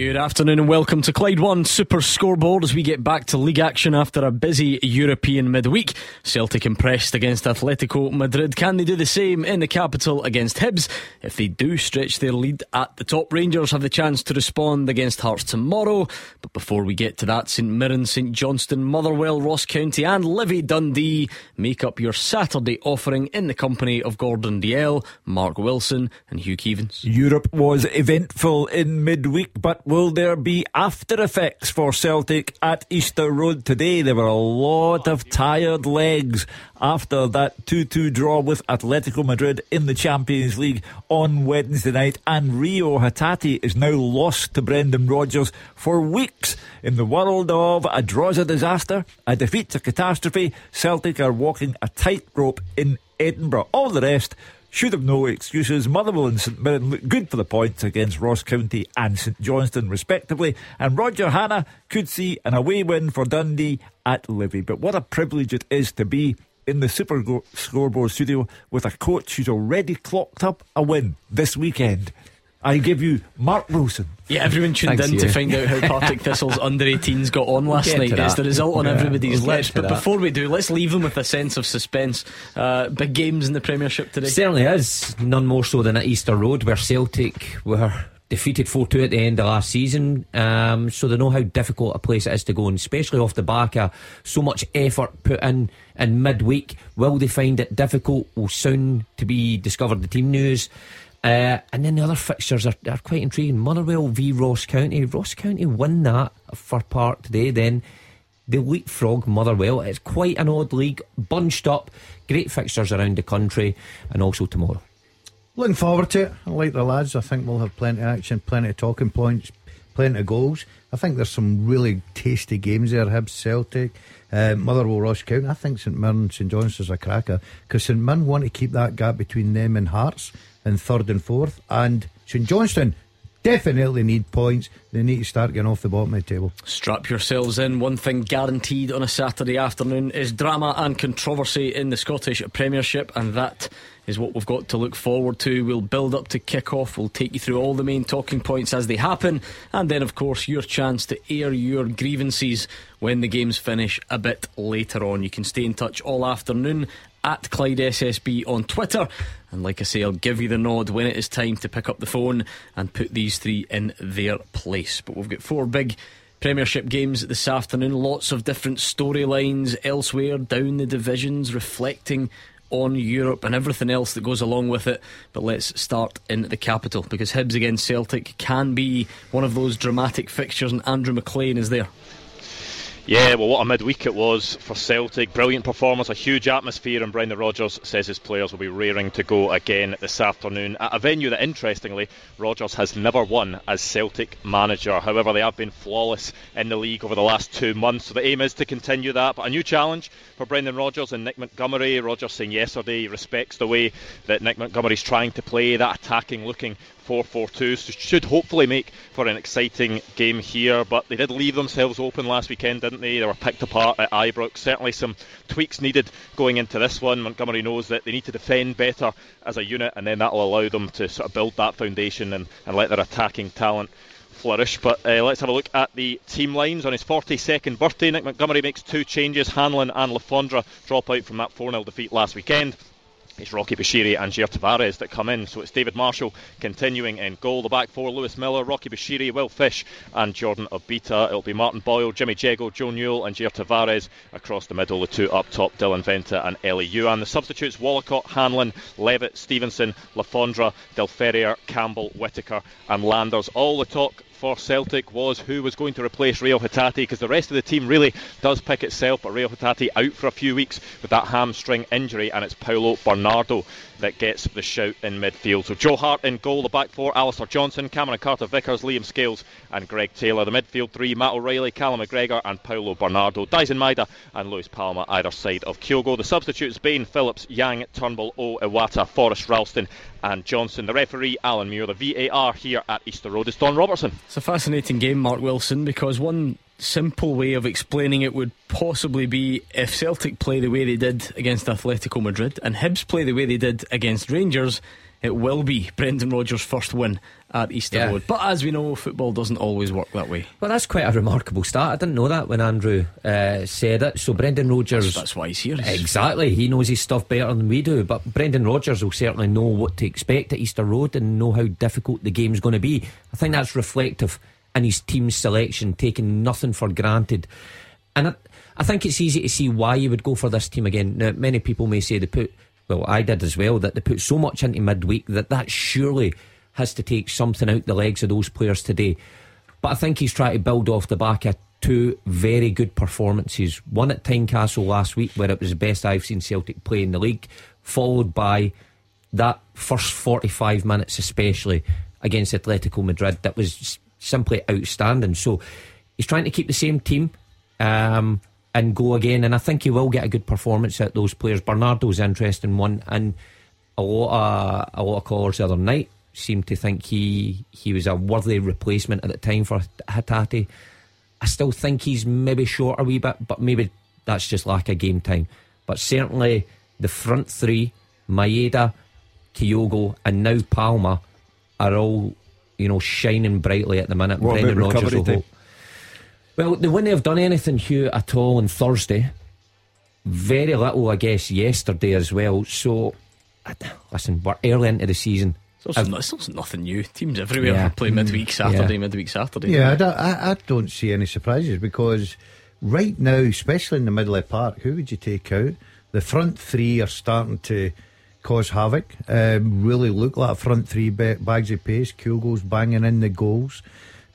Good afternoon and welcome to Clyde One Super Scoreboard as we get back to league action after a busy European midweek. Celtic impressed against Atletico Madrid. Can they do the same in the capital against Hibs? If they do stretch their lead at the top, Rangers have the chance to respond against Hearts tomorrow. But before we get to that, St Mirren, St Johnstone, Motherwell, Ross County, and Livy Dundee make up your Saturday offering in the company of Gordon Dalziel, Mark Wilson, and Hugh Keevins. Europe was eventful in midweek, but will there be after effects for Celtic at Easter Road today? There were a lot of tired legs after that 2 2 draw with Atletico Madrid in the Champions League on Wednesday night, and Reo Hatate is now lost to Brendan Rodgers for weeks. In the world of a draw's a disaster, a defeat's a catastrophe, Celtic are walking a tightrope in Edinburgh. All the rest should have no excuses. Motherwell and St Mirren look good for the points against Ross County and St Johnstone, respectively. And Roger Hannah could see an away win for Dundee at Livy. But what a privilege it is to be in the Super Scoreboard studio with a coach who's already clocked up a win this weekend. I give you Mark Wilson. Yeah, everyone tuned Thanks in you. to find out how Partick Thistle's under 18s got on last night. It's the result on yeah, everybody's we'll lips. But that. before we do, let's leave them with a sense of suspense. Uh, big games in the Premiership today. Certainly is. None more so than at Easter Road, where Celtic were defeated 4 2 at the end of last season. Um, so they know how difficult a place it is to go, and especially off the back of so much effort put in in midweek. Will they find it difficult? Will soon to be discovered. The team news. Uh, and then the other fixtures are, are quite intriguing. Motherwell v Ross County. Ross County win that Fir Park today. Then they leapfrog Motherwell. It's quite an odd league, bunched up. Great fixtures around the country, and also tomorrow. Looking forward to it. I like the lads. I think we'll have plenty of action, plenty of talking points, plenty of goals. I think there's some really tasty games there. Hibs Celtic, uh, Motherwell Ross County. I think St Mirren St John's is a cracker because St Mirren want to keep that gap between them and Hearts in third and fourth. And St Johnstone definitely need points. They need to start getting off the bottom of the table. Strap yourselves in. One thing guaranteed on a Saturday afternoon is drama and controversy in the Scottish Premiership, and that is what we've got to look forward to. We'll build up to kick off. We'll take you through all the main talking points as they happen, and then, of course, your chance to air your grievances when the games finish a bit later on. You can stay in touch all afternoon at Clyde SSB on Twitter. And like I say, I'll give you the nod when it is time to pick up the phone and put these three in their place. But we've got four big Premiership games this afternoon, lots of different storylines elsewhere down the divisions, reflecting on Europe and everything else that goes along with it. But let's start in the capital because Hibs against Celtic can be one of those dramatic fixtures, and Andrew McLean is there. Yeah, well, what a midweek it was for Celtic. Brilliant performance, a huge atmosphere, and Brendan Rodgers says his players will be raring to go again this afternoon at a venue that, interestingly, Rodgers has never won as Celtic manager. However, they have been flawless in the league over the last two months, so the aim is to continue that. But a new challenge for Brendan Rodgers and Nick Montgomery. Rodgers saying yesterday he respects the way that Nick Montgomery's trying to play, that attacking looking 4-4-2, so should hopefully make for an exciting game here. But they did leave themselves open last weekend, didn't they? They were picked apart at Ibrox. Certainly some tweaks needed going into this one. Montgomery knows that they need to defend better as a unit, and then that will allow them to sort of build that foundation and, and let their attacking talent flourish. But uh, let's have a look at the team lines. On his 42nd birthday, Nick Montgomery makes two changes. Hanlon and Le Fondre drop out from that 4 0 defeat last weekend. It's Rocky Bushiri and Jair Tavares that come in. So it's David Marshall continuing in goal. The back four, Lewis Miller, Rocky Bushiri, Will Fish, and Jordan Obita. It'll be Martin Boyle, Jimmy Jeggo, Joe Newell, and Jair Tavares across the middle. The two up top, Dylan Vente and Elie Youan. The substitutes, Wollacott, Hanlon, Levitt, Stevenson, Lafondra, Fondre, Del Ferrier, Campbell, Whitaker, and Landers. All the talk for Celtic was who was going to replace Reo Hatate because the rest of the team really does pick itself. But Reo Hatate out for a few weeks with that hamstring injury, and it's Paulo Bernardo that gets the shout in midfield. So Joe Hart in goal, the back four, Alistair Johnston, Cameron Carter Vickers, Liam Scales, and Greg Taylor. The midfield three, Matt O'Riley, Callum McGregor, and Paulo Bernardo. Daizen Maeda and Luis Palma either side of Kyogo. The substitutes Bain, Phillips, Yang, Turnbull, O, Iwata, Forrest, Ralston, and Johnson. The referee, Alan Muir. The VAR here at Easter Road is Don Robertson. It's a fascinating game, Mark Wilson, because one simple way of explaining it would possibly be if Celtic play the way they did against Atletico Madrid and Hibs play the way they did against Rangers, it will be Brendan Rodgers' first win at Easter yeah. Road. But as we know, football doesn't always work that way. Well, that's quite a remarkable start. I didn't know that when Andrew uh, said it. So Brendan Rodgers. That's, that's, why he's here. Exactly. He knows his stuff better than we do. But Brendan Rodgers will certainly know what to expect at Easter Road and know how difficult the game's going to be. I think that's reflective in his team's selection, taking nothing for granted. And I, I think it's easy to see why you would go for this team again. Now, many people may say they put well, I did as well, that they put so much into midweek that that surely has to take something out the legs of those players today. But I think he's trying to build off the back of two very good performances. One at Tynecastle last week, where it was the best I've seen Celtic play in the league, followed by that first 45 minutes, especially against Atletico Madrid, that was simply outstanding. So he's trying to keep the same team. Um, and go again. And I think he will get a good performance at those players. Bernardo's interesting one, and a lot of a lot of callers the other night seemed to think he he was a worthy replacement at the time for Hatate. I still think he's maybe short a wee bit, but maybe that's just lack of game time. But certainly the front three, Maeda, Kyogo, and now Palma are all you know shining brightly at the minute. What Brendan Rodgers will hope. Well, they wouldn't have done anything, Hugh, at all on Thursday. Very little, I guess, yesterday as well. So, listen, we're early into the season. It's also, it's also nothing new. Teams everywhere yeah. play midweek Saturday, yeah. midweek Saturday. Yeah, I don't, I, I don't see any surprises because right now, especially in the middle of the park, who would you take out? The front three are starting to cause havoc. Um, really look like front three bags of pace. Kyogo's banging in the goals.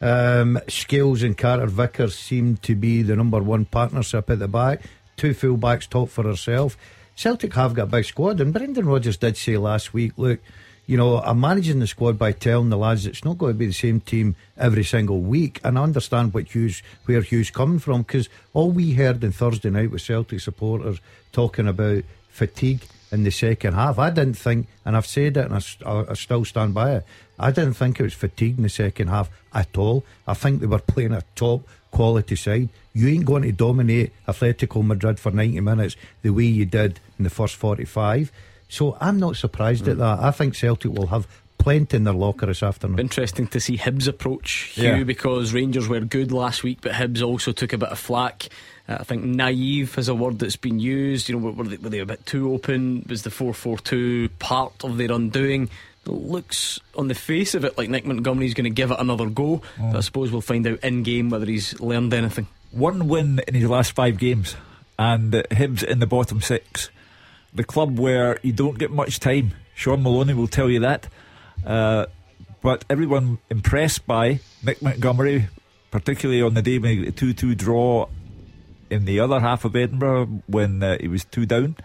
Um, Scales and Carter Vickers seem to be the number one partnership at the back. Two fullbacks top for herself. Celtic have got a big squad, and Brendan Rodgers did say last week, look, you know, I'm managing the squad by telling the lads it's not going to be the same team every single week. And I understand what Hughes, where Hughes coming from, because all we heard on Thursday night was Celtic supporters talking about fatigue in the second half. I didn't think, and I've said it, and I, I still stand by it. I didn't think it was fatigue in the second half at all. I think they were playing a top quality side. You ain't going to dominate Atletico Madrid for 90 minutes the way you did in the first 45. So I'm not surprised mm. at that. I think Celtic will have plenty in their locker this afternoon. Interesting to see Hibs approach Hugh yeah. because Rangers were good last week, but Hibs also took a bit of flack. Uh, I think naive is a word that's been used. You know, were they, were they a bit too open? Was the 4 4 2 part of their undoing? looks on the face of it like Nick Montgomery's going to give it another go. Oh. But I suppose we'll find out in game whether he's learned anything. One win in his last five games, and uh, Hibs in the bottom six. The club where you don't get much time. Shaun Maloney will tell you that. Uh, but everyone impressed by Nick Montgomery, particularly on the day when he got a 2 2 draw in the other half of Edinburgh when uh, he was two down.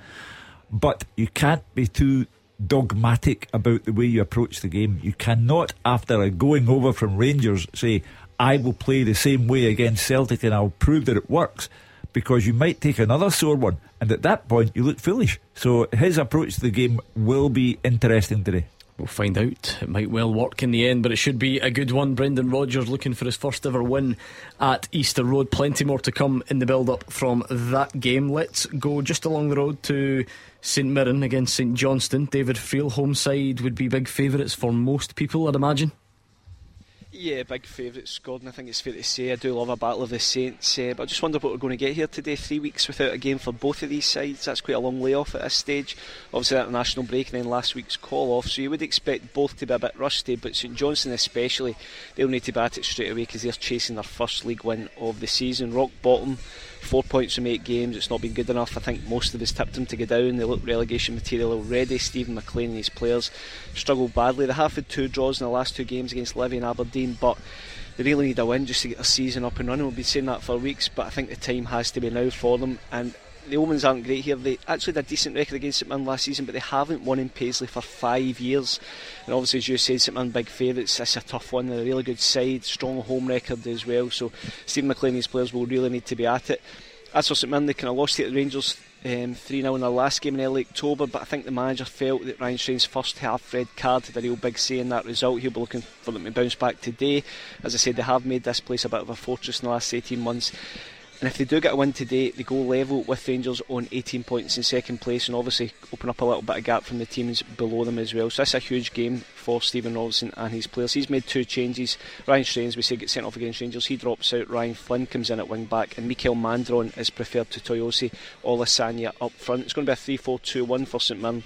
But you can't be too dogmatic about the way you approach the game. You cannot, after a going over from Rangers, say, I will play the same way against Celtic and I'll prove that it works. Because you might take another sore one, and at that point you look foolish. So his approach to the game will be interesting today. We'll find out. It might well work in the end, but it should be a good one. Brendan Rodgers looking for his first ever win at Easter Road. Plenty more to come in the build up from that game. Let's go just along the road to St Mirren against St Johnstone. David Friel, home side, would be big favourites for most people, I'd imagine. Yeah, big favourite favourites, and I think it's fair to say I do love a battle of the Saints, uh, but I just wonder what we're going to get here today. Three weeks without a game for both of these sides. That's quite a long layoff at this stage. Obviously, that national break and then last week's call off, so you would expect both to be a bit rusty. But St Johnstone, especially, they'll need to bat it straight away because they're chasing their first league win of the season. Rock bottom four points from eight games. It's not been good enough. I think most of us tipped them to go down. They look relegation material already. Steven MacLean and his players struggled badly. They have had two draws in the last two games against Livy and Aberdeen, but they really need a win just to get their season up and running. We've been saying that for weeks, but I think the time has to be now for them. And the omens aren't great here. They actually had a decent record against St Mirren last season, but they haven't won in Paisley for five years. And obviously, as you said, St Mirren big favourites. It's a tough one. They're a really good side, strong home record as well. So Steven MacLean and his players will really need to be at it. As for St Mirren, they kind of lost to the Rangers um, 3 0 in their last game in early October, but I think the manager felt that Ryan Strain's first half red card had a real big say in that result. He'll be looking for them to bounce back today. As I said, they have made this place a bit of a fortress in the last 18 months. And if they do get a win today, they go level with Rangers on 18 points in second place and obviously open up a little bit of gap from the teams below them as well. So that's a huge game for Stephen Robinson and his players. He's made two changes. Ryan Strains, we say, gets sent off against Rangers. He drops out. Ryan Flynn comes in at wing back and Mikael Mandron is preferred to Toyosi Olusanya up front. It's going to be a 3 4 2 1 for St Mirren.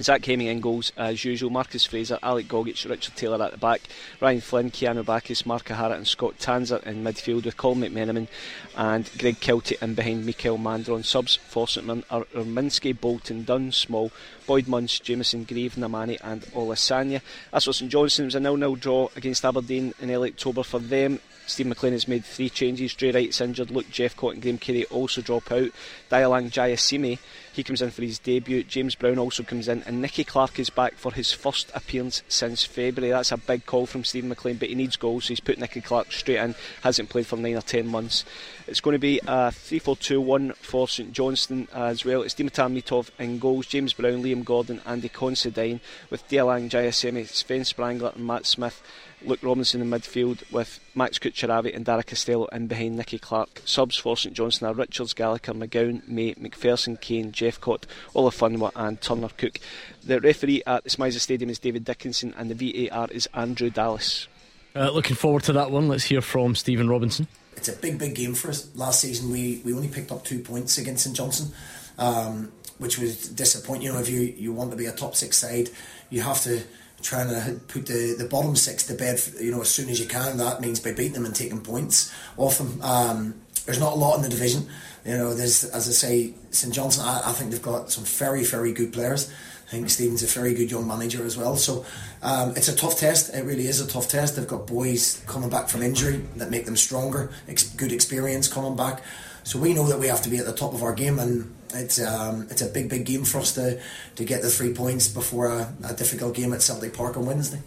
Zach Hemming in goals as usual. Marcus Fraser, Alex Gogic, Richard Taylor at the back. Ryan Flynn, Keanu Baccus, Mark O'Hara and Scott Tanser in midfield with Colin McMenamin and Greg Kiltie in behind Mikael Mandron. Subs for St are Urminsky, Bolton, Dunn, Small, Boyd Munce, Jameson, Grieve, Namani and Olusanya. That's what St Johnstone was a 0-0 draw against Aberdeen in early October for them. Steve MacLean has made three changes. Dre Wright's injured. Luke Jephcott and Graham Carey also drop out. Diallang Jaiyesimi, he comes in for his debut. James Brown also comes in. And Nicky Clark is back for his first appearance since February. That's a big call from Steve MacLean, but he needs goals, so he's put Nicky Clark straight in. Hasn't played for nine or ten months. It's going to be a 3 4 2 1 for St Johnstone as well. It's Dimitar Mitov in goals, James Brown, Liam Gordon, Andy Considine, with Diallang Jaiyesimi, Sven Sprangler, and Matt Smith. Luke Robinson in midfield with Max Kucheriavyi and Dara Costelloe in behind Nicky Clark. Subs for St Johnstone are Richards, Gallagher, McGowan, May, McPherson, Kane, Jephcott, Olafunwa and Turner Cook. The referee at the SMiSA Stadium is David Dickinson and the VAR is Andrew Dallas. Uh, looking forward to that one. Let's hear from Stephen Robinson. It's a big, big game for us. Last season we, we only picked up two points against St Johnstone. Um, which was disappointing. You know, if you, you want to be a top six side, you have to trying to put the, the bottom six to bed, you know, as soon as you can. That means by beating them and taking points off them. Um, there's not a lot in the division. You know, there's, as I say, St Johnstone, I, I, think they've got some very, very good players. I think Stephen's a very good young manager as well. So um, it's a tough test. It really is a tough test. They've got boys coming back from injury that make them stronger, ex- good experience coming back. So we know that we have to be at the top of our game and it's um, it's a big big game for us to to get the three points before a, a difficult game at Celtic Park on Wednesday.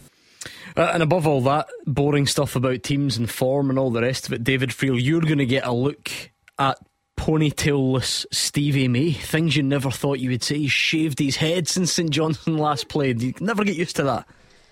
Uh, and above all that, boring stuff about teams and form and all the rest of it, David Friel, you're going to get a look at ponytailless Stevie May. Things you never thought you would say. He shaved his head since St Johnstone last played. You never get used to that.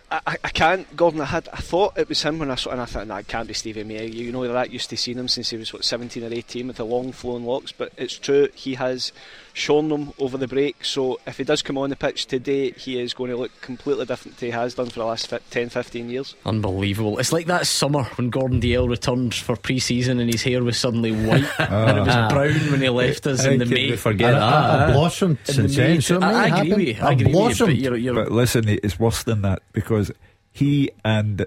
I, I can't, Gordon. I had, I thought it was him when I saw, and I thought, no, it can't be Stevie May. You know that used to seeing him since he was what 17 or 18 with the long flowing locks. But it's true, he has shown them over the break. So if he does come on the pitch today, he is going to look completely different to he has done for the last 10, 15 years. Unbelievable. It's like that summer when Gordon Dalziel returned for pre season and his hair was suddenly white and it was ah. brown when he left us in the May. Forget that. I, I blossomed since then. So I, I agree with you. I agree with you. But, you're, you're but listen, it's worse than that because he and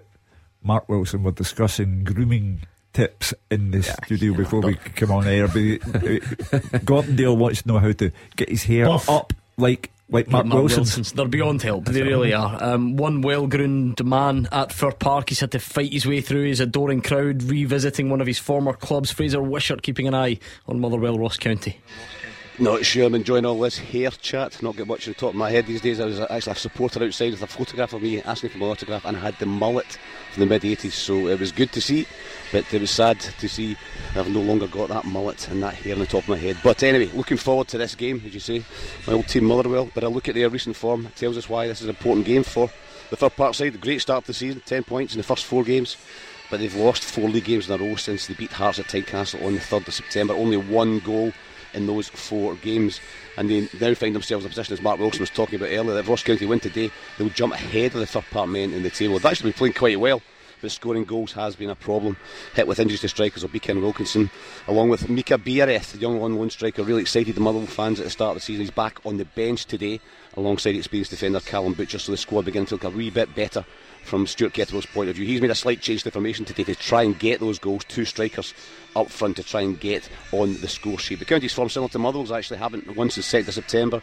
Mark Wilson were discussing grooming tips in the yeah, studio before we come on air. But Gordon Dalziel wants to know how to get his hair Buff. up like like Mark, Mark Wilson's. Wilson's. They're beyond help. They really are. Um, one well groomed man at Fir Park. He's had to fight his way through his adoring crowd, revisiting one of his former clubs. Fraser Wishart keeping an eye on Motherwell Ross County. Not sure I'm enjoying all this hair chat. Not get much on the top of my head these days. I was actually a supporter outside with a photograph of me asking for my autograph and I had the mullet from the mid 80s, so it was good to see, but it was sad to see I've no longer got that mullet and that hair on the top of my head. But anyway, looking forward to this game, as you say. My old team Motherwell, but I look at their recent form, it tells us why this is an important game for the Fir Park side. Great start to the season, 10 points in the first four games but they've lost four league games in a row since they beat Hearts at Tynecastle on the 3rd of September. Only one goal in those four games. And they now find themselves in a position, as Mark Wilson was talking about earlier, that if Ross County win today, they'll jump ahead of the Fir Park men in the table. They've actually been playing quite well but scoring goals has been a problem. Hit with injuries to strikers will be Ken Wilkinson, along with Mika Biereth, the young one lone striker. Really excited the Motherwell fans at the start of the season. He's back on the bench today, alongside experienced defender Callum Butcher, so the squad beginning to look a wee bit better from Stuart Kettlewell's point of view. He's made a slight change to formation today to try and get those goals, two strikers up front to try and get on the score sheet. The county's form similar to Motherwell's actually haven't won since 2nd of September.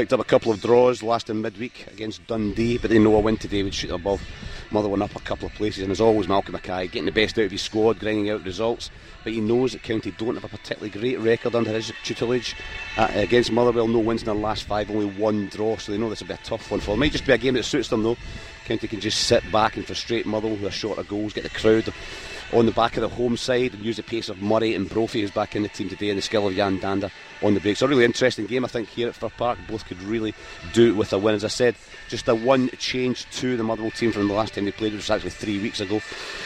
Picked up a couple of draws last in midweek against Dundee, but they know a win today would shoot above Motherwell up a couple of places. And as always, Malcolm Mackay getting the best out of his squad, grinding out results. But he knows that County don't have a particularly great record under his tutelage. Uh, against Motherwell, no wins in their last five, only one draw, so they know this will be a tough one for them. Might just be a game that suits them though. County can just sit back and frustrate Motherwell with a short of goals, get the crowd on the back of the home side and use the pace of Murray and Brophy, who's back in the team today, and the skill of Yan Dhanda on the break. So, a really interesting game, I think, here at Fir Park. Both could really do it with a win. As I said, just a one change to the Motherwell team from the last time they played, which was actually three weeks ago.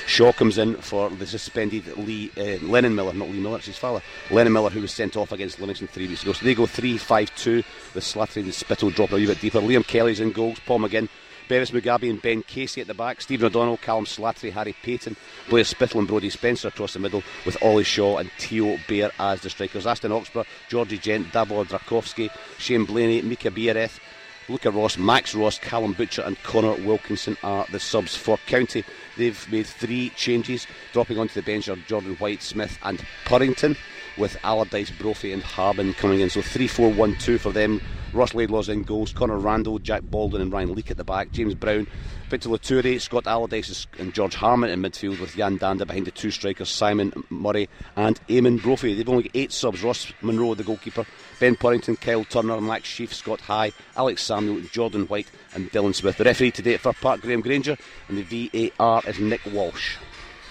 Shaw comes in for the suspended Lee uh, Lennon Miller, not Lee Miller, it's his father. Lennon Miller, who was sent off against Livingston three weeks ago. So they go 3 5 2 with Slattery and Spittle dropping a wee bit deeper. Liam Kelly's in goals, Paul McGinn Bevis Mugabi and Ben Casey at the back, Stephen O'Donnell, Callum Slattery, Harry Paton, Blair Spittle and Brodie Spencer across the middle, with Ollie Shaw and Theo Bair as the strikers. Aston Oxborough, Georgie Gent, Davor Zdravkovski, Shane Blaney, Mika Biereth, Luca Ross, Max Ross, Callum Butcher, and Conor Wilkinson are the subs for County. They've made three changes, dropping onto the bench are Jordan White, Smith, and Purrington, with Allardyce, Brophy, and Harbin coming in. So 3 4 1 2 for them. Ross Laidlaw's in goals, Connor Randall, Jack Baldwin, and Ryan Leak at the back, James Brown, Victor Loturi, Scott Allardyce, and George Harmon in midfield with Yan Dhanda behind the two strikers, Simon Murray and Eamonn Brophy. They've only got eight subs Ross Munro, the goalkeeper, Ben Purrington, Kyle Turner, Max Sheaf, Scott High, Alex Samuel, Jordan White, and Dylan Smith. The referee today at Fir Park, Graham Granger, and the VAR is Nick Walsh.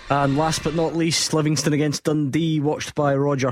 And last but not least, Livingston against Dundee, watched by Roger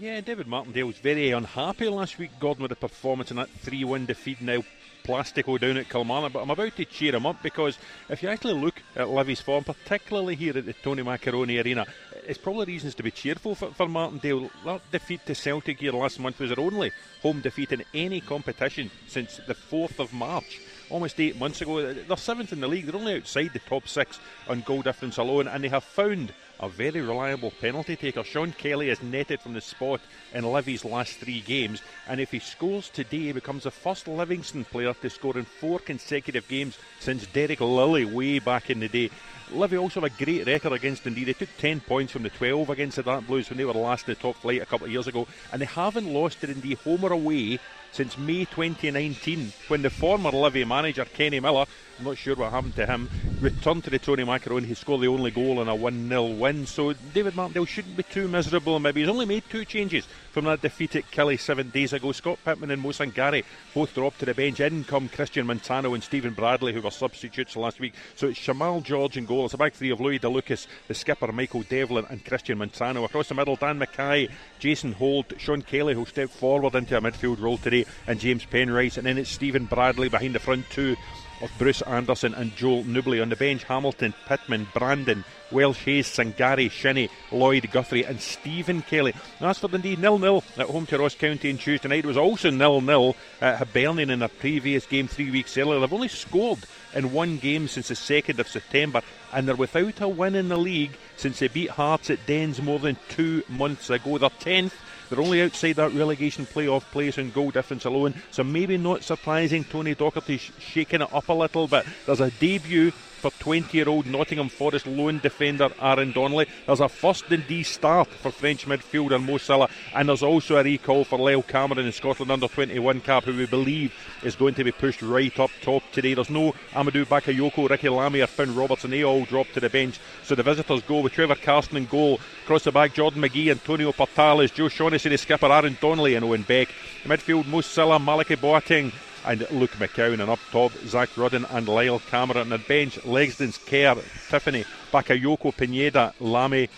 Yeah, David Martindale was very unhappy last week, Gordon, with the performance in that 3 1 defeat now. Plastico down at Kilmarnock, but I'm about to cheer him up because if you actually look at Livy's form, particularly here at the Tony Macaroni Arena, it's probably reasons to be cheerful for, for Martindale. That defeat to Celtic here last month was their only home defeat in any competition since the 4th of March almost eight months ago. They're seventh in the league. They're only outside the top six on goal difference alone, and they have found a very reliable penalty taker. Sean Kelly has netted from the spot in Livy's last three games, and if he scores today, he becomes the first Livingston player to score in four consecutive games since Derek Lilley way back in the day. Livy also have a great record against Dundee. They took 10 points from the 12 against the Dark Blues when they were last in the top flight a couple of years ago, and they haven't lost to Dundee home or away since May 2019 when the former Livy manager Kenny Miller I'm not sure what happened to him. Returned to the Tony Macaroni, he scored the only goal in a 1 0 win. So David Martindale shouldn't be too miserable. Maybe he's only made two changes from that defeat at Killie seven days ago. Scott Pittman and Mo Sangare both dropped to the bench. In come Christian Montano and Stephen Bradley, who were substitutes last week. So it's Shamal George and goal. It's a back three of Luiyi de Lucas, the skipper Michael Devlin, and Christian Montano. Across the middle, Dan Mackay, Jason Holt, Sean Kelly, who stepped forward into a midfield role today, and James Penrice. And then it's Stephen Bradley behind the front two of Bruce Anderson and Joel Nouble on the bench. Hamilton, Pittman, Brandon, Welsh Hayes, Sangare, Shinnie, Lloyd Guthrie, and Stephen Kelly. And as for Dundee, nil nil at home to Ross County on Tuesday night. It was also nil nil at Hibernian in a previous game three weeks earlier. They've only scored in one game since the 2nd of September, and they're without a win in the league since they beat Hearts at Dens more than two months ago. They're 10th they're only outside that relegation playoff place in goal difference alone, so maybe not surprising Tony Docherty shaking it up a little bit. There's a debut for 20 year old Nottingham Forest lone defender Aaron Donnelly. There's a first and D start for French midfielder Mo Sylla, and there's also a recall for Lyle Cameron in Scotland under 21 cap, who we believe is going to be pushed right up top today. There's no Amadou Bakayoko, Ricki Lamie, or Finn Robertson. They all drop to the bench. So the visitors go with Trevor Carson in goal. Across the back, Jordan McGhee, Antonio Portales, Joe Shaughnessy, the skipper, Aaron Donnelly, and Owen Beck. The midfield, Mo Sylla, Malachi Boateng and Luke McCowan. And up top, Zak Rudden and Lyle Cameron. And the bench, Legston's Kerr, Tiffoney, Bakayoko, Pineda, Lamie,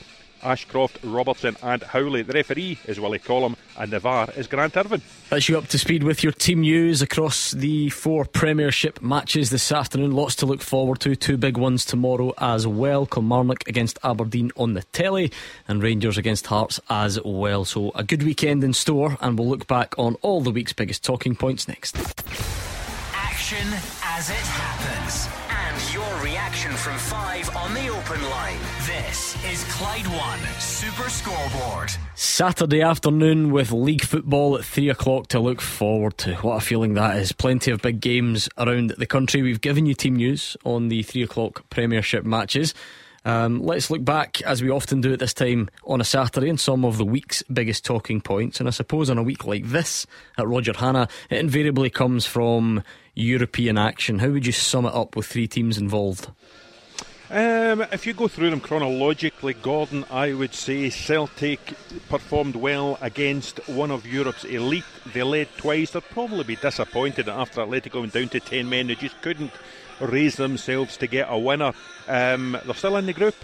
Ashcroft, Robertson, and Howley. The referee is Willie Collum, and the VAR is Grant Irvin. That's you up to speed with your team news across the four Premiership matches this afternoon. Lots to look forward to. Two big ones tomorrow as well. Kilmarnock against Aberdeen on the telly, and Rangers against Hearts as well. So a good weekend in store, and we'll look back on all the week's biggest talking points next. Action as it happens your reaction from five on the open line. This is Clyde One Super Scoreboard. Saturday afternoon with league football at three o'clock to look forward to. What a feeling that is. Plenty of big games around the country. We've given you team news on the three o'clock Premiership matches. Um, let's look back, as we often do at this time on a Saturday, and some of the week's biggest talking points. And I suppose on a week like this at Roger Hannah, it invariably comes from European action. How would you sum it up with three teams involved? Um, if you go through them chronologically, Gordon, I would say Celtic performed well against one of Europe's elite. They led twice. They'll probably be disappointed after Atletico went down to 10 men. They just couldn't raise themselves to get a winner. Um, they're still in the group.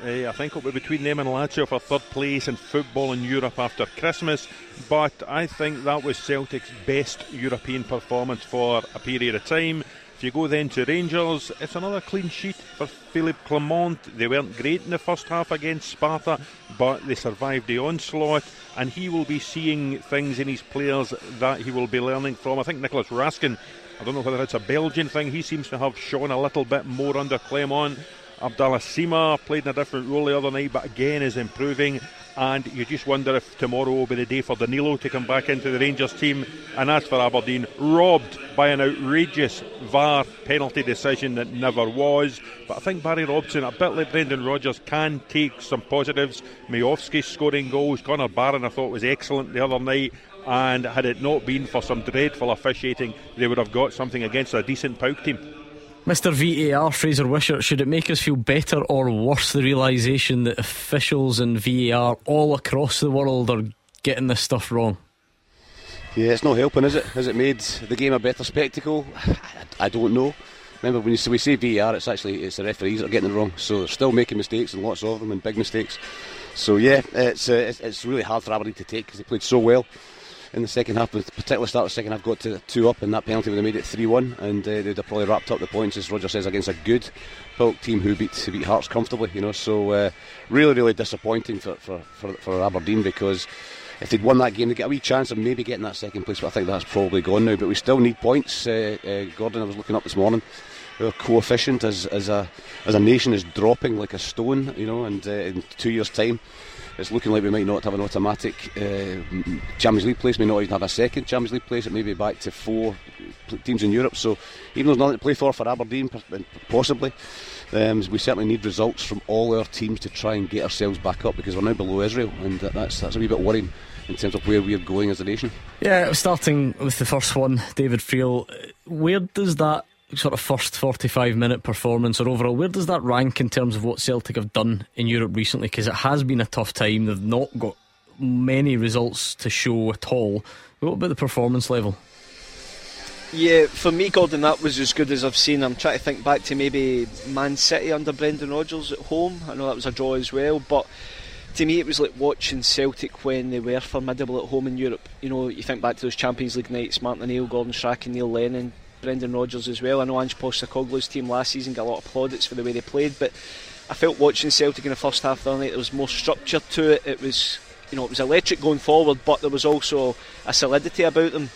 Uh, I think it'll be between them and Lazio for third place in football in Europe after Christmas. But I think that was Celtic's best European performance for a period of time. If you go then to Rangers, it's another clean sheet for Philippe Clement. They weren't great in the first half against Sparta, but they survived the onslaught, and he will be seeing things in his players that he will be learning from. I think Nicolas Raskin, I don't know whether it's a Belgian thing, he seems to have shown a little bit more under Clement. Abdallah Sima played in a different role the other night, but again is improving and you just wonder if tomorrow will be the day for Danilo to come back into the Rangers team. And as for Aberdeen, robbed by an outrageous VAR penalty decision that never was. But I think Barry Robson, a bit like Brendan Rodgers, can take some positives. Miovski scoring goals, Connor Barron I thought was excellent the other night. And had it not been for some dreadful officiating, they would have got something against a decent PAOK team. Mr. VAR, Fraser Wishart, should it make us feel better or worse the realisation that officials and VAR all across the world are getting this stuff wrong? Yeah, it's not helping, is it? Has it made the game a better spectacle? I don't know. Remember, when we say VAR, it's actually it's the referees that are getting it wrong. So they're still making mistakes and lots of them and big mistakes. So yeah, it's uh, it's, it's really hard for Aberdeen to take because they played so well in the second half, particularly start of the second half, got to two up, and that penalty would have made it 3 1, and uh, they'd have probably wrapped up the points, as Roger says, against a good PAOK team who beat, beat Hearts comfortably, you know. So, uh, really, really disappointing for, for, for, for Aberdeen because if they'd won that game, they'd get a wee chance of maybe getting that second place, but I think that's probably gone now. But we still need points. Uh, uh, Gordon, I was looking up this morning. Our coefficient as, as a as a nation is dropping like a stone, you know, and uh, in two years' time, it's looking like we might not have an automatic uh, Champions League place, We may not even have a second Champions League place. It may be back to four teams in Europe. So even though there's nothing to play for for Aberdeen, possibly, um, we certainly need results from all our teams to try and get ourselves back up because we're now below Israel, and that's that's a wee bit worrying in terms of where we're going as a nation. Yeah, starting with the first one, David Friel, where does that sort of first 45 minute performance or overall, where does that rank in terms of what Celtic have done in Europe recently? Because it has been a tough time. They've not got many results to show at all. What about the performance level? Yeah, for me, Gordon, that was as good as I've seen. I'm trying to think back to maybe Man City under Brendan Rodgers at home. I know that was a draw as well, but to me, it was like watching Celtic when they were formidable at home in Europe. You know, you think back to those Champions League nights, Martin O'Neill, Gordon Strachan, Neil Lennon, Brendan Rodgers as well. I know Ange Postecoglou's team last season got a lot of plaudits for the way they played, but I felt watching Celtic in the first half the night there was more structure to it. It was, you know, it was electric going forward, but there was also a solidity about them.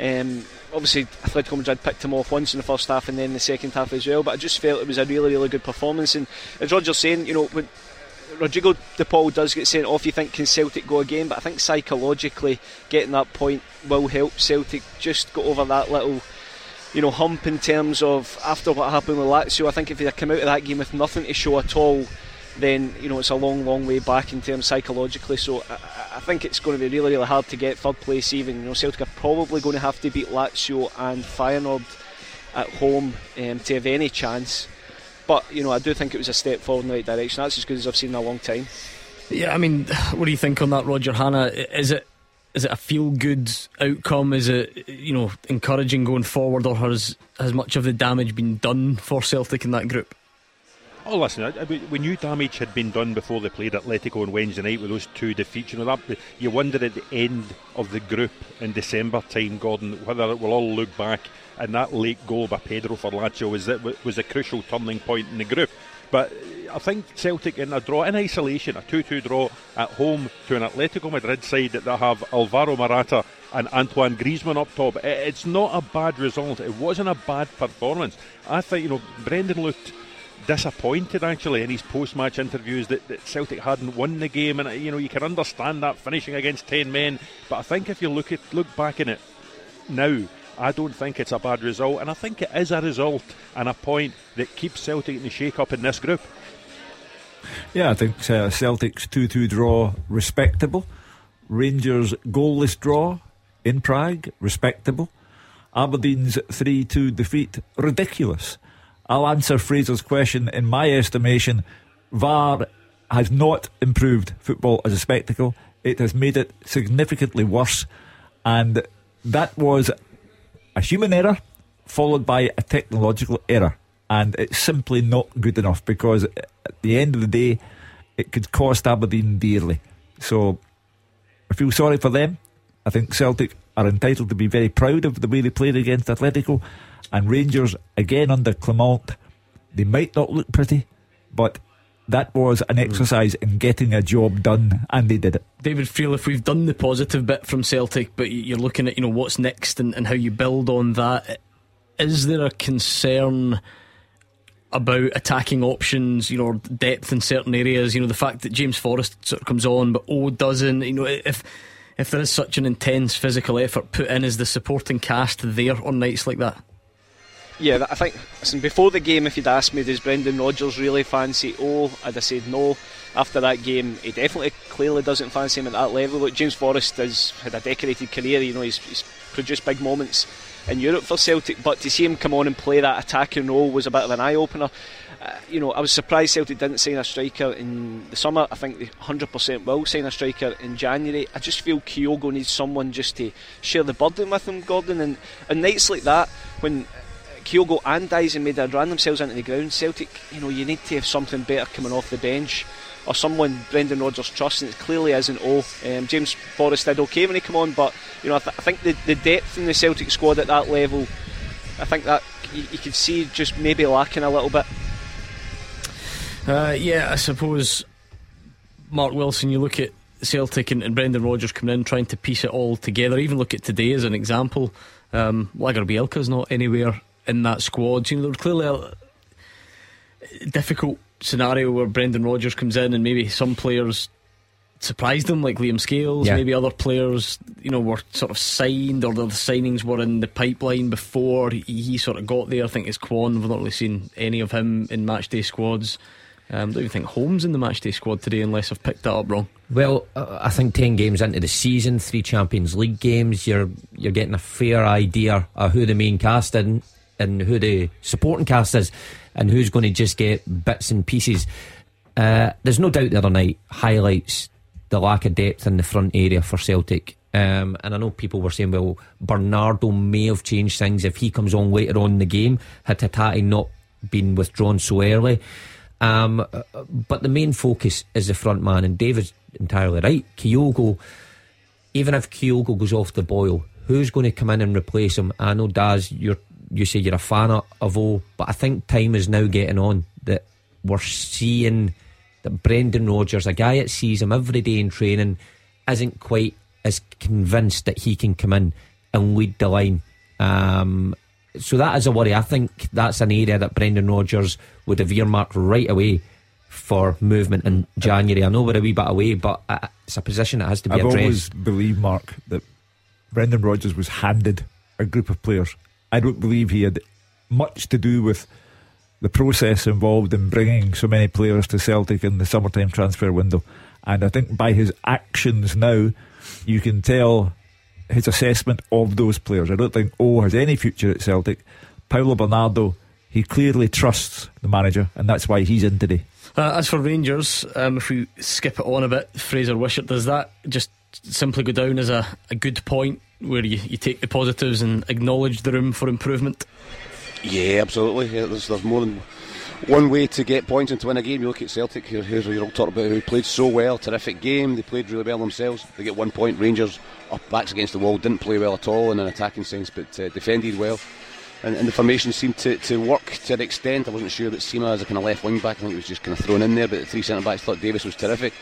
Um, obviously, Atletico Madrid picked him off once in the first half and then the second half as well. But I just felt it was a really, really good performance. And as Roger's saying, you know, when Rodrigo De Paul does get sent off, you think can Celtic go again? But I think psychologically, getting that point will help Celtic just go over that little you know, hump in terms of after what happened with Lazio. I think if they come out of that game with nothing to show at all, then you know it's a long, long way back in terms psychologically. So I, I, think it's going to be really, really hard to get third place. Even you know, Celtic are probably going to have to beat Lazio and Feyenoord at home um, to have any chance. But you know, I do think it was a step forward in the right direction. That's as good as I've seen in a long time. Yeah, I mean, what do you think on that, Roger Hannah? Is it is it a feel good outcome? Is it you know encouraging going forward, or has has much of the damage been done for Celtic in that group? Oh, listen, I, I, we knew damage had been done before they played Atletico on Wednesday night with those two defeats. You know, that, you wonder at the end of the group in December time, Gordon, whether it will all look back and that late goal by Pedro for Lazio was that was a crucial turning point in the group. But I think Celtic in a draw in isolation, a 2-2 draw at home to an Atletico Madrid side that have Alvaro Morata and Antoine Griezmann up top. It's not a bad result. It wasn't a bad performance. I think you know Brendan looked disappointed actually in his post-match interviews that, that, Celtic hadn't won the game, and you know you can understand that finishing against ten men. But I think if you look at look back in it now, I don't think it's a bad result, and I think it is a result and a point that keeps Celtic in the shake-up in this group. Yeah, I think uh, Celtic's 2 2 draw, respectable. Rangers' goalless draw in Prague, respectable. Aberdeen's 3 2 defeat, ridiculous. I'll answer Fraser's question. In my estimation, VAR has not improved football as a spectacle, it has made it significantly worse. And that was a human error followed by a technological error and it's simply not good enough because at the end of the day, it could cost Aberdeen dearly. So I feel sorry for them. I think Celtic are entitled to be very proud of the way they played against Atletico. And Rangers, again under Clement, they might not look pretty, but that was an exercise in getting a job done, and they did it. David Friel, if we've done the positive bit from Celtic, but you're looking at you know what's next and, and how you build on that, is there a concern? About attacking options, you know, depth in certain areas. You know, the fact that James Forrest sort of comes on, but O doesn't. You know, if if there is such an intense physical effort put in, is the supporting cast there on nights like that? Yeah, I think. Listen, before the game, if you'd asked me, does Brendan Rodgers really fancy O? I'd have said no. After that game, he definitely clearly doesn't fancy him at that level. Look, James Forrest has had a decorated career. You know, he's, he's produced big moments in Europe for Celtic, but to see him come on and play that attacking role was a bit of an eye opener. Uh, you know, I was surprised Celtic didn't sign a striker in the summer. I think they 100% will sign a striker in January. I just feel Kyogo needs someone just to share the burden with him, Gordon. And, and nights like that, when Kyogo and Daizen Maeda ran themselves into the ground, Celtic, you know, you need to have something better coming off the bench or someone Brendan Rodgers trusts, and it clearly isn't O. Um, James Forrest did okay when he came on, but you know I, th- I, think the, the depth in the Celtic squad at that level, I think that you, you could see just maybe lacking a little bit. Uh, yeah, I suppose Mark Wilson. You look at Celtic and, and, Brendan Rodgers coming in, trying to piece it all together. Even look at today as an example. Um, Lagerbielke's not anywhere in that squad. You know, there's clearly difficult scenario where Brendan Rodgers comes in and maybe some players surprised him, like Liam Scales. Yeah. Maybe other players, you know, were sort of signed or the signings were in the pipeline before he, he sort of got there. I think it's Kwon. We've not really seen any of him in matchday squads. Um, don't even think Holmes in the matchday squad today, unless I've picked that up wrong. Well, uh, I think ten games into the season, three Champions League games, you're you're getting a fair idea of who the main cast is and who the supporting cast is and who's going to just get bits and pieces. Uh, there's no doubt the other night highlights the lack of depth in the front area for Celtic. Um, and I know people were saying, well, Bernardo may have changed things if he comes on later on in the game, had Hatate not been withdrawn so early. Um, but the main focus is the front man, and David's entirely right. Kyogo, even if Kyogo goes off the boil, who's going to come in and replace him? I know Daz, you're you say you're a fan of O, but I think time is now getting on that we're seeing that Brendan Rodgers, a guy that sees him every day in training, isn't quite as convinced that he can come in and lead the line. Um, so that is a worry. I think that's an area that Brendan Rodgers would have earmarked right away for movement in January. I know we're a wee bit away, but it's a position that has to be I've addressed. I've always believed, Mark, that Brendan Rodgers was handed a group of players I don't believe he had much to do with the process involved in bringing so many players to Celtic in the summertime transfer window. And I think by his actions now, you can tell his assessment of those players. I don't think O has any future at Celtic. Paulo Bernardo, he clearly trusts the manager, and that's why he's in today. Uh, as for Rangers, um, if we skip it on a bit, Fraser Wishart, does that just simply go down as a, a good point where you, you take the positives and acknowledge the room for improvement? Yeah, absolutely. Yeah, there's, there's more than one way to get points and to win a game. You look at Celtic, here, here's you're all talking about who played so well, terrific game. They played really well themselves. They get one point. Rangers up backs against the wall, didn't play well at all in an attacking sense, but uh, defended well. And, and, the formation seemed to, to work to an extent. I wasn't sure that Sima as a kind of left wing back, I think he was just kind of thrown in there. But the three centre backs thought Davis was terrific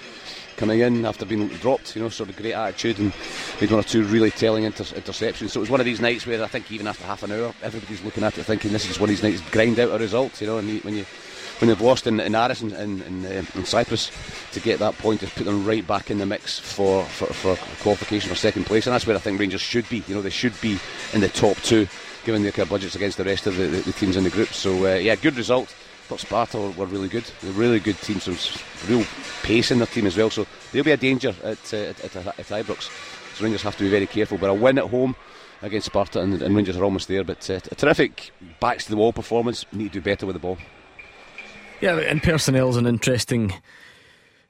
coming in after being dropped, you know, sort of great attitude and made one or two really telling inter- interceptions. So it was one of these nights where I think even after half an hour, everybody's looking at it thinking this is one of these nights grind out a result, you know, and when you when they've lost in, in Aris and in, in, in, Cyprus to get that point to put them right back in the mix for, for, for qualification for second place. And that's where I think Rangers should be you know they should be in the top two given their budgets against the rest of the, the, the teams in the group. So uh, yeah good result thought Sparta were, really good. They're really good team, some real pace in their team as well. So they'll be a danger at, uh, at, at, at Ibrox. So Rangers have to be very careful. But a win at home against Sparta and, and Rangers are almost there. But uh, a terrific backs to the wall performance. Need to do better with the ball. Yeah, and personnel is an interesting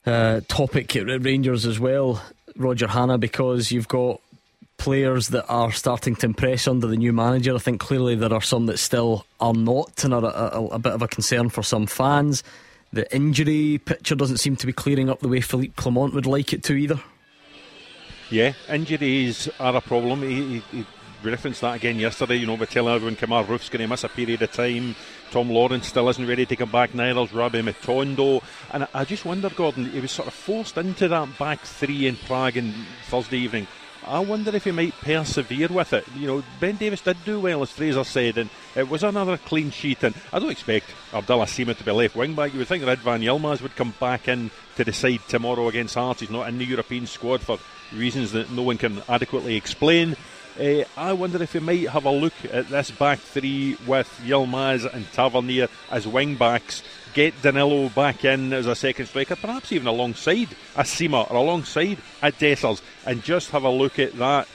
uh, topic at Rangers as well, Roger Hannah, because you've got players that are starting to impress under the new manager. I think clearly there are some that still are not and are a, a, a bit of a concern for some fans. the injury picture doesn't seem to be clearing up the way Philippe Clement would like it to either. Yeah, injuries are a problem. He, he, he referenced that again yesterday. You know, we're telling everyone Kemar Roofe's going to miss a period of time. Tom Lawrence still isn't ready to come back. Neither's Rabbi Matondo. And I just wonder, Gordon, he was sort of forced into that back three in Prague on Thursday evening. I wonder if he might persevere with it. You know, Ben Davies did do well, as Fraser said, and it was another clean sheet. And I don't expect Abdallah Sima to be left wing back. You would think that Ridvan Yilmaz would come back in to decide tomorrow against Hearts. He's not in the European squad for reasons that no one can adequately explain. Uh, I wonder if he might have a look at this back three with Yilmaz and Tavernier as wing backs get Danilo back in as a second striker, perhaps even alongside a Sima or alongside a Dessers, and just have a look at that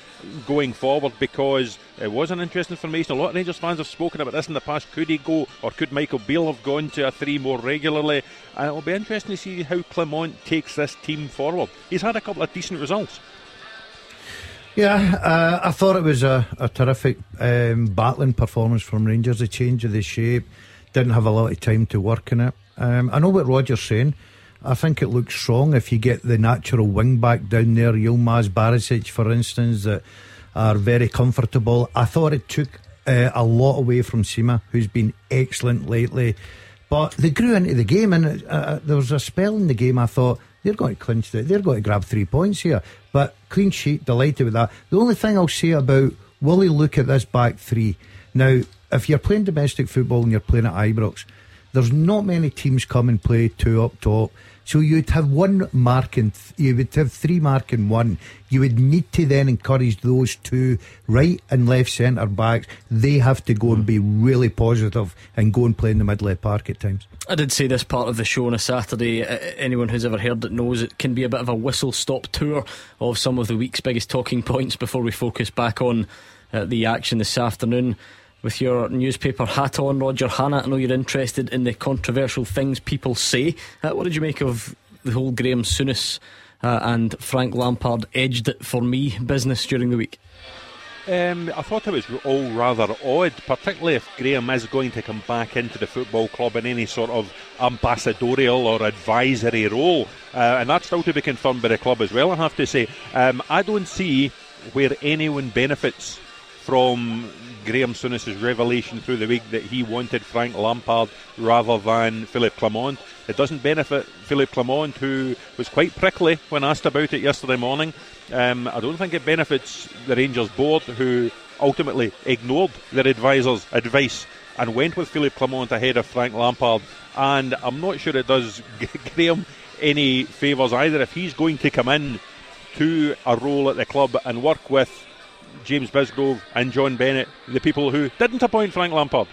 going forward because it was an interesting formation. A lot of Rangers fans have spoken about this in the past. Could he go or could Michael Beale have gone to a three more regularly? And it'll be interesting to see how Clement takes this team forward. He's had a couple of decent results. Yeah, uh, I thought it was a, a terrific um, battling performance from Rangers. The change of the shape, didn't have a lot of time to work in it. Um, I know what Roger's saying. I think it looks strong if you get the natural wing back down there, Yilmaz Barisic, for instance, that are very comfortable. I thought it took uh, a lot away from Sima, who's been excellent lately. But they grew into the game, and uh, uh there was a spell in the game I thought they're going to clinch it. They're going to grab three points here. But clean sheet, delighted with that. The only thing I'll say about will he look at this back three? Now, if you're playing domestic football and you're playing at Ibrox, there's not many teams come and play two up top. So you'd have one mark and th- you would have three mark and one. You would need to then encourage those two right and left centre backs. They have to go and be really positive and go and play in the middle of the park at times. I did say this part of the show on a Saturday. Anyone who's ever heard it knows it can be a bit of a whistle stop tour of some of the week's biggest talking points before we focus back on uh, the action this afternoon with your newspaper hat on, Roger Hannah. I know you're interested in the controversial things people say. Uh, what did you make of the whole Graham Souness uh, and Frank Lampard edged it for me business during the week? Um, I thought it was all rather odd, particularly if Graham is going to come back into the football club in any sort of ambassadorial or advisory role. Uh, and that's still to be confirmed by the club as well, I have to say. Um, I don't see where anyone benefits from Graham Souness's revelation through the week that he wanted Frank Lampard rather than Philippe Clement. It doesn't benefit Philippe Clement, who was quite prickly when asked about it yesterday morning. Um, I don't think it benefits the Rangers board, who ultimately ignored their advisor's advice and went with Philippe Clement ahead of Frank Lampard. And I'm not sure it does Graham any favours either if he's going to come in to a role at the club and work with James Bisgrove and John Bennett, the people who didn't appoint Frank Lampard.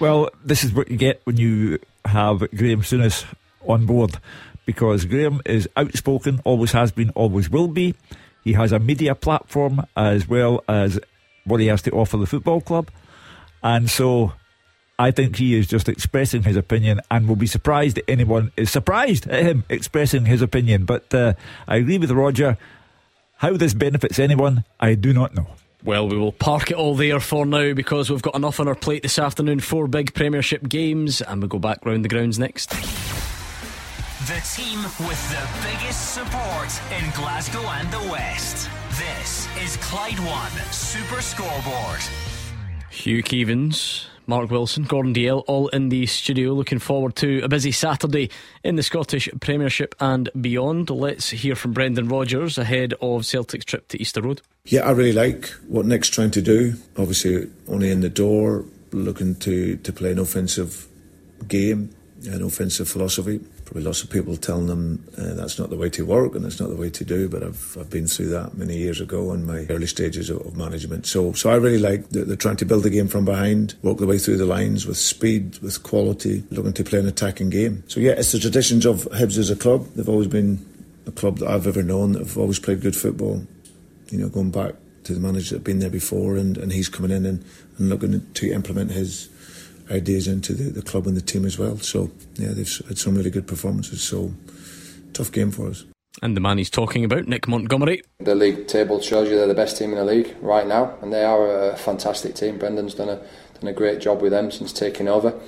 Well, this is what you get when you have Graham Souness on board because Graham is outspoken, always has been, always will be. He has a media platform as well as what he has to offer the football club. And so I think he is just expressing his opinion and will be surprised that anyone is surprised at him expressing his opinion. But uh, I agree with Roger. How this benefits anyone, I do not know. Well, we will park it all there for now because we've got enough on our plate this afternoon. Four big Premiership games, and we'll go back round the grounds next. The team with the biggest support in Glasgow and the West. This is Clyde One Super Scoreboard. Hugh Keevins Mark Wilson, Gordon Dalziel, all in the studio. Looking forward to a busy Saturday in the Scottish Premiership and beyond. Let's hear from Brendan Rodgers ahead of Celtic's trip to Easter Road. Yeah, I really like what Nick's trying to do. Obviously, only in the door, looking to, to play an offensive game, an offensive philosophy probably lots of people telling them uh, that's not the way to work and that's not the way to do. But I've, I've been through that many years ago in my early stages of, of management. So so I really like they're trying to build the game from behind, work their way through the lines with speed, with quality, looking to play an attacking game. So yeah, it's the traditions of Hibs as a club. They've always been a club that I've ever known that have always played good football. You know, going back to the manager that have been there before, and, and he's coming in and, and looking to implement his ideas into the, the club and the team as well. So yeah, they've had some really good performances. So tough game for us. And the man he's talking about, Nick Montgomery. The league table shows you they're the best team in the league right now, and they are a fantastic team. Brendan's done a done a great job with them since taking over,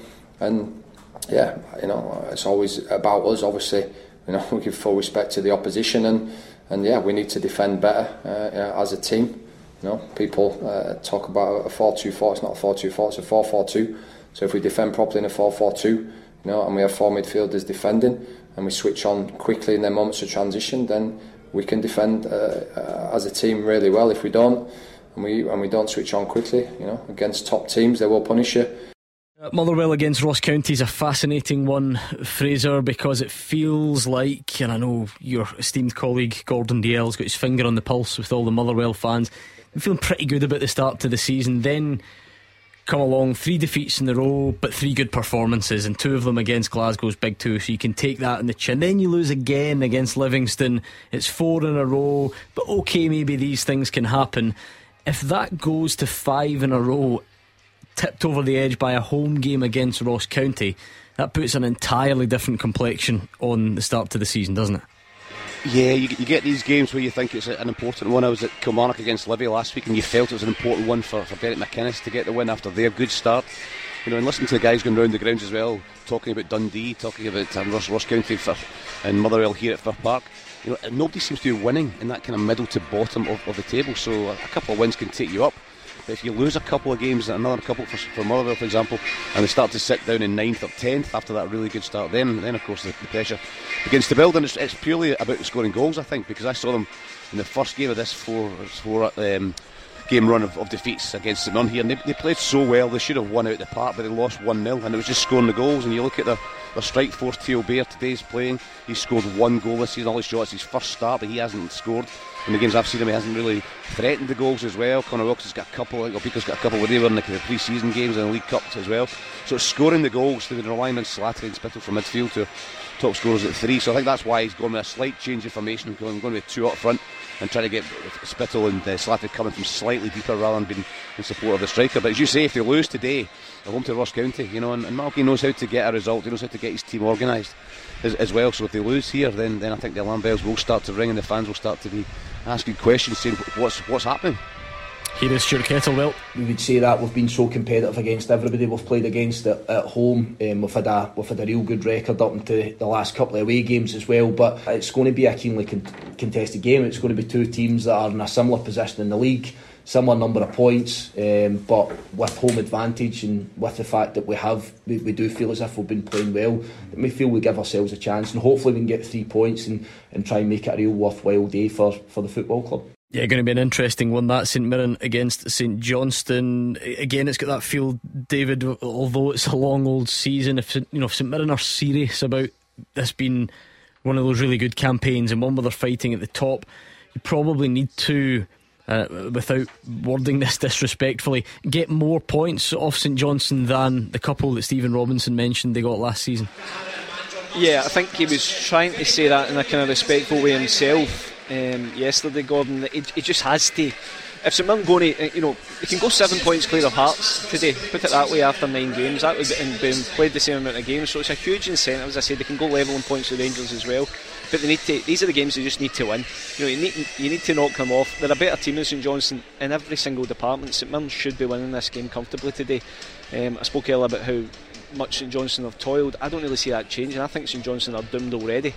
and yeah, you know, it's always about us. Obviously, you know, we give full respect to the opposition, and and yeah, we need to defend better uh, as a team. You know, people uh, talk about a 4-2-4. It's not a 4-2-4. It's a 4-4-2. So if we defend properly in a 4-4-2, you know, and we have four midfielders defending, and we switch on quickly in their moments of transition, then we can defend uh, uh, as a team really well. If we don't, and we and we don't switch on quickly, you know, against top teams, they will punish you. Uh, Motherwell against Ross County is a fascinating one, Fraser, because it feels like, and I know your esteemed colleague Gordon Dalziel's got his finger on the pulse with all the Motherwell fans. I'm feeling pretty good about the start to the season. Then come along, three defeats in a row, but three good performances, and two of them against Glasgow's big two. So you can take that in the chin. Then you lose again against Livingston. It's four in a row, but okay, maybe these things can happen. If that goes to five in a row, tipped over the edge by a home game against Ross County, that puts an entirely different complexion on the start to the season, doesn't it? Yeah, you, you, get these games where you think it's an important one. I was at Kilmarnock against Livy last week, and you felt it was an important one for, for Derek McInnes to get the win after their good start. You know, and listening to the guys going round the grounds as well, talking about Dundee, talking about um, Ross, Ross County for, and Motherwell here at Fir Park. You know, nobody seems to be winning in that kind of middle to bottom of, of the table. So a couple of wins can take you up. But if you lose a couple of games, another couple for, for Motherwell, for example, and they start to sit down in ninth or tenth after that really good start, then then of course the, the pressure begins to build, and it's, it's, purely about scoring goals, I think, because I saw them in the first game of this four four um, game run of, of, defeats against the Mirren here, and they, they, played so well. They should have won out the park, but they lost one 0 and it was just scoring the goals. And you look at the, their strike force, Theo Bair today's playing. He's scored one goal this season. All his shots, his first start, but he hasn't scored in the games I've seen him, he hasn't really threatened the goals as well. Connor Wilkes has got a couple, think Obika's got a couple when they were in the, the pre season games and the League Cups as well. So scoring the goals, been relying on Slattery and Spittal from midfield to top scorers at three. So I think that's why he's going with a slight change of formation, going, going with two up front and trying to get Spittal and uh, Slattery coming from slightly deeper rather than being in support of the striker. But as you say, if they lose today, they're home to Ross County, you know, and, and Malky knows how to get a result, he knows how to get his team organised as, as, well. So if they lose here, then, then I think the alarm bells will start to ring and the fans will start to be asking questions, saying what's what's happening. Here is Stuart Kettlewell. We would say that we've been so competitive against everybody we've played against at, at home. Um, we've had a we've had a real good record up into the last couple of away games as well. But it's going to be a keenly con- contested game. It's going to be two teams that are in a similar position in the league, similar number of points, um, but with home advantage and with the fact that we have we, we do feel as if we've been playing well. We feel we give ourselves a chance, and hopefully we can get three points and, and try and make it a real worthwhile day for, for the football club. Yeah, going to be an interesting one. That St Mirren against St Johnstone. Again, it's got that feel, David. Although it's a long old season, if you know if St Mirren are serious about this being one of those really good campaigns and one where they're fighting at the top, you probably need to. Uh, without wording this disrespectfully, get more points off St Johnstone than the couple that Stephen Robinson mentioned they got last season. Yeah, I think he was trying to say that in a kind of respectful way himself um, yesterday, Gordon. He, he, just has to. If St Mirren going to, you know, they can go seven points clear of Hearts today, put it that way, after nine games, that would and been played the same amount of games, so it's a huge incentive. As I said, they can go level in points with Rangers as well. But they need to. These are the games they just need to win. You know, you need you need to knock them off. They're a better team than St Johnstone in every single department. St Mirren should be winning this game comfortably today. Um, I spoke earlier about how much St Johnstone have toiled. I don't really see that changing. I think St Johnstone are doomed already.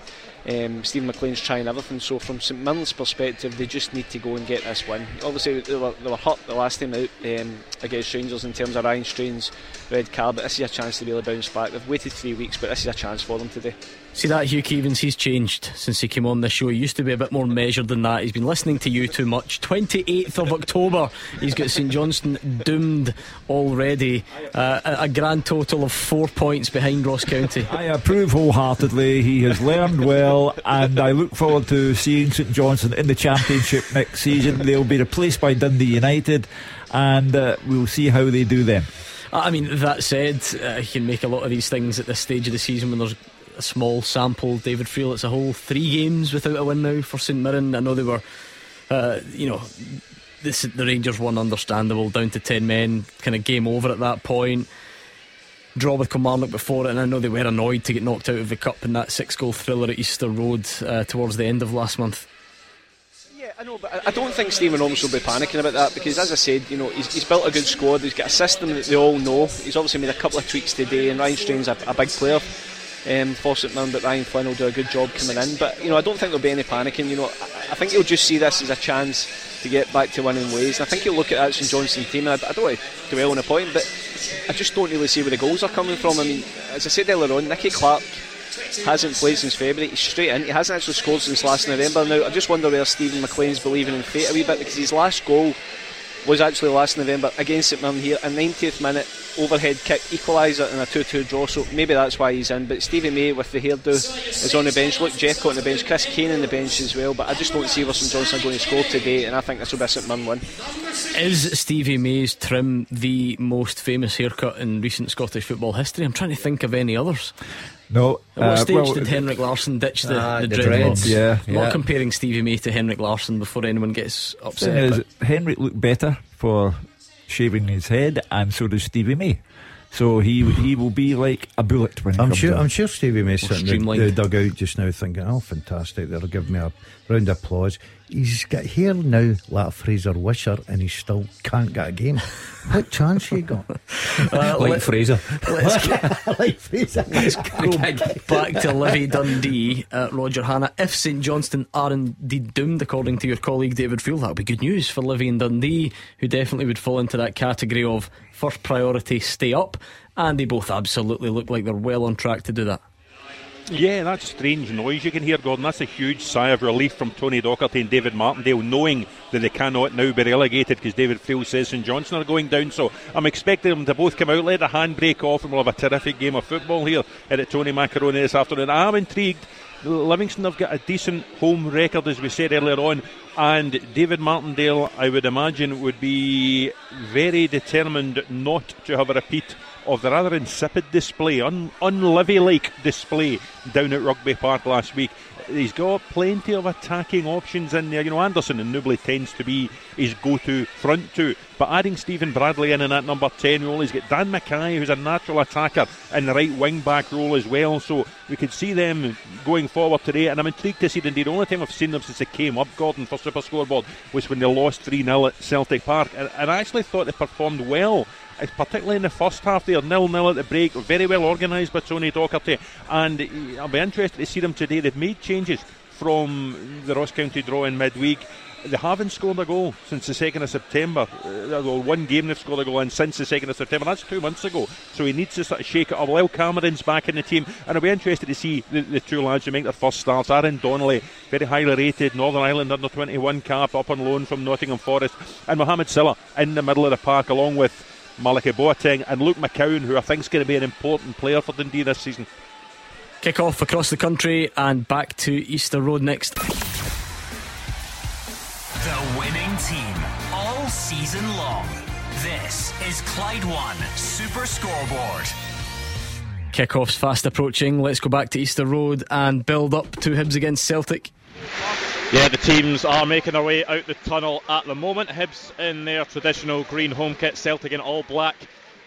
Um, Steven MacLean's trying everything. So from St Mirren's perspective, they just need to go and get this win. Obviously, they were, they were hurt the last time out um, against Rangers in terms of Ryan Strain's red card, but this is a chance to really bounce back. They've waited three weeks, but this is a chance for them today. See that Hugh Keevins, he's changed since he came on the show. He used to be a bit more measured than that. He's been listening to you too much. 28th of October, he's got St Johnstone doomed already. Uh, a, grand total of four points behind Ross County. I approve wholeheartedly. He has learned well, and I look forward to seeing St Johnstone in the Championship next season. They'll be replaced by Dundee United, and uh, we'll see how they do then. I mean, that said, uh, you can make a lot of these things at this stage of the season when there's a small sample. David Friel, it's a whole three games without a win now for St Mirren. I know they were, uh, you know, this, the Rangers won understandable, down to 10 men, kind of game over at that point. Draw with Kilmarnock before it, and I know they were annoyed to get knocked out of the cup in that six goal thriller at Easter Road uh, towards the end of last month. Yeah, I know, but I don't think Stephen Holmes will be panicking about that because, as I said, you know, he's, he's built a good squad. He's got a system that they all know. He's obviously made a couple of tweaks today, and Ryan Strain's a, a big player um, for St Mirren, but Ryan Flynn will do a good job coming in. But you know, I don't think there'll be any panicking. You know, I, think he'll just see this as a chance to get back to winning ways. And I think he'll look at that St Johnstone team. And I, I don't want to dwell on a point, but I just don't really see where the goals are coming from. I mean, as I said earlier on, Nicky Clark hasn't played since February. He's straight in. He hasn't actually scored since last November. Now, I just wonder where Steven MacLean's believing in fate a wee bit because his last goal was actually last November against St Mirren here, a 90th minute overhead kick equaliser in a 2-2 draw. So maybe that's why he's in. But Stevie May with the hairdo is on the bench. Look, Jeff on the bench, Chris Kane on the bench as well. But I just don't see where St Johnstone going to score today, and I think this will be a St Mirren win. Is Stevie May's trim the most famous haircut in recent Scottish football history? I'm trying to think of any others. No. At what uh, stage well, did Henrik Larsson ditch the, Ah, the, the dreadlocks? dreads. Yeah, I'm Not comparing Stevie May to Henrik Larsson before anyone gets upset. is, Henrik looked better for shaving his head, and so does Stevie May. So he he will be like a bullet when he I'm comes sure. in. I'm sure Stevie May's sitting in the, streamlined. the dugout just now, thinking, "Oh, fantastic! They'll give me a round of applause." He's got hair now like Fraser Wishart, and he still can't get a game. what chance he got? Uh, Like let- Fraser. Let's get like Fraser. go back to Livy Dundee, uh, Roger Hannah. If St Johnstone are indeed doomed, according to your colleague David Field, that would be good news for Livy and Dundee, who definitely would fall into that category of first priority stay up. And they both absolutely look like they're well on track to do that. Yeah, that strange noise you can hear, Gordon. That's a huge sigh of relief from Tony Docherty and David Martindale, knowing that they cannot now be relegated because David Field says St Johnstone are going down. So I'm expecting them to both come out, let the handbrake off, and we'll have a terrific game of football here at Tony Macaroni this afternoon. I'm intrigued. Livingston have got a decent home record, as we said earlier on, and David Martindale, I would imagine, would be very determined not to have a repeat of the rather insipid display, un- unlivy like display down at Rugby Park last week. He's got plenty of attacking options in there. You know, Anderson and Nouble tends to be his go to front two. But adding Stephen Bradley in in that number 10 role, he's got Dan Mackay, who's a natural attacker, in the right wing back role as well. So we could see them going forward today. And I'm intrigued to see them. The only time I've seen them since they came up, Gordon, for Super Scoreboard, was when they lost 3 0 at Celtic Park. And, I actually thought they performed well particularly in the first half there, nil nil at the break, very well organised by Tony Docherty, and I'll be interested to see them today. They've made changes from the Ross County draw in midweek. They haven't scored a goal since the 2nd of September. Uh, well, one game they've scored a goal in since the 2nd of September. That's two months ago. So he needs to sort of shake it up. Lyle Cameron's back in the team, and I'll be interested to see the, the two lads who make their first starts. Aaron Donnelly, very highly rated, Northern Ireland under 21 cap, up on loan from Nottingham Forest, and Mohamed Sylla in the middle of the park, along with Malachi Boateng and Luke McCowan, who I think is going to be an important player for Dundee this season. Kick off across the country and back to Easter Road next. The winning team all season long. This is Clyde One Super Scoreboard. Kickoff's fast approaching. Let's go back to Easter Road and build up to Hibs against Celtic. Yeah, the teams are making their way out the tunnel at the moment. Hibs in their traditional green home kit, Celtic in all black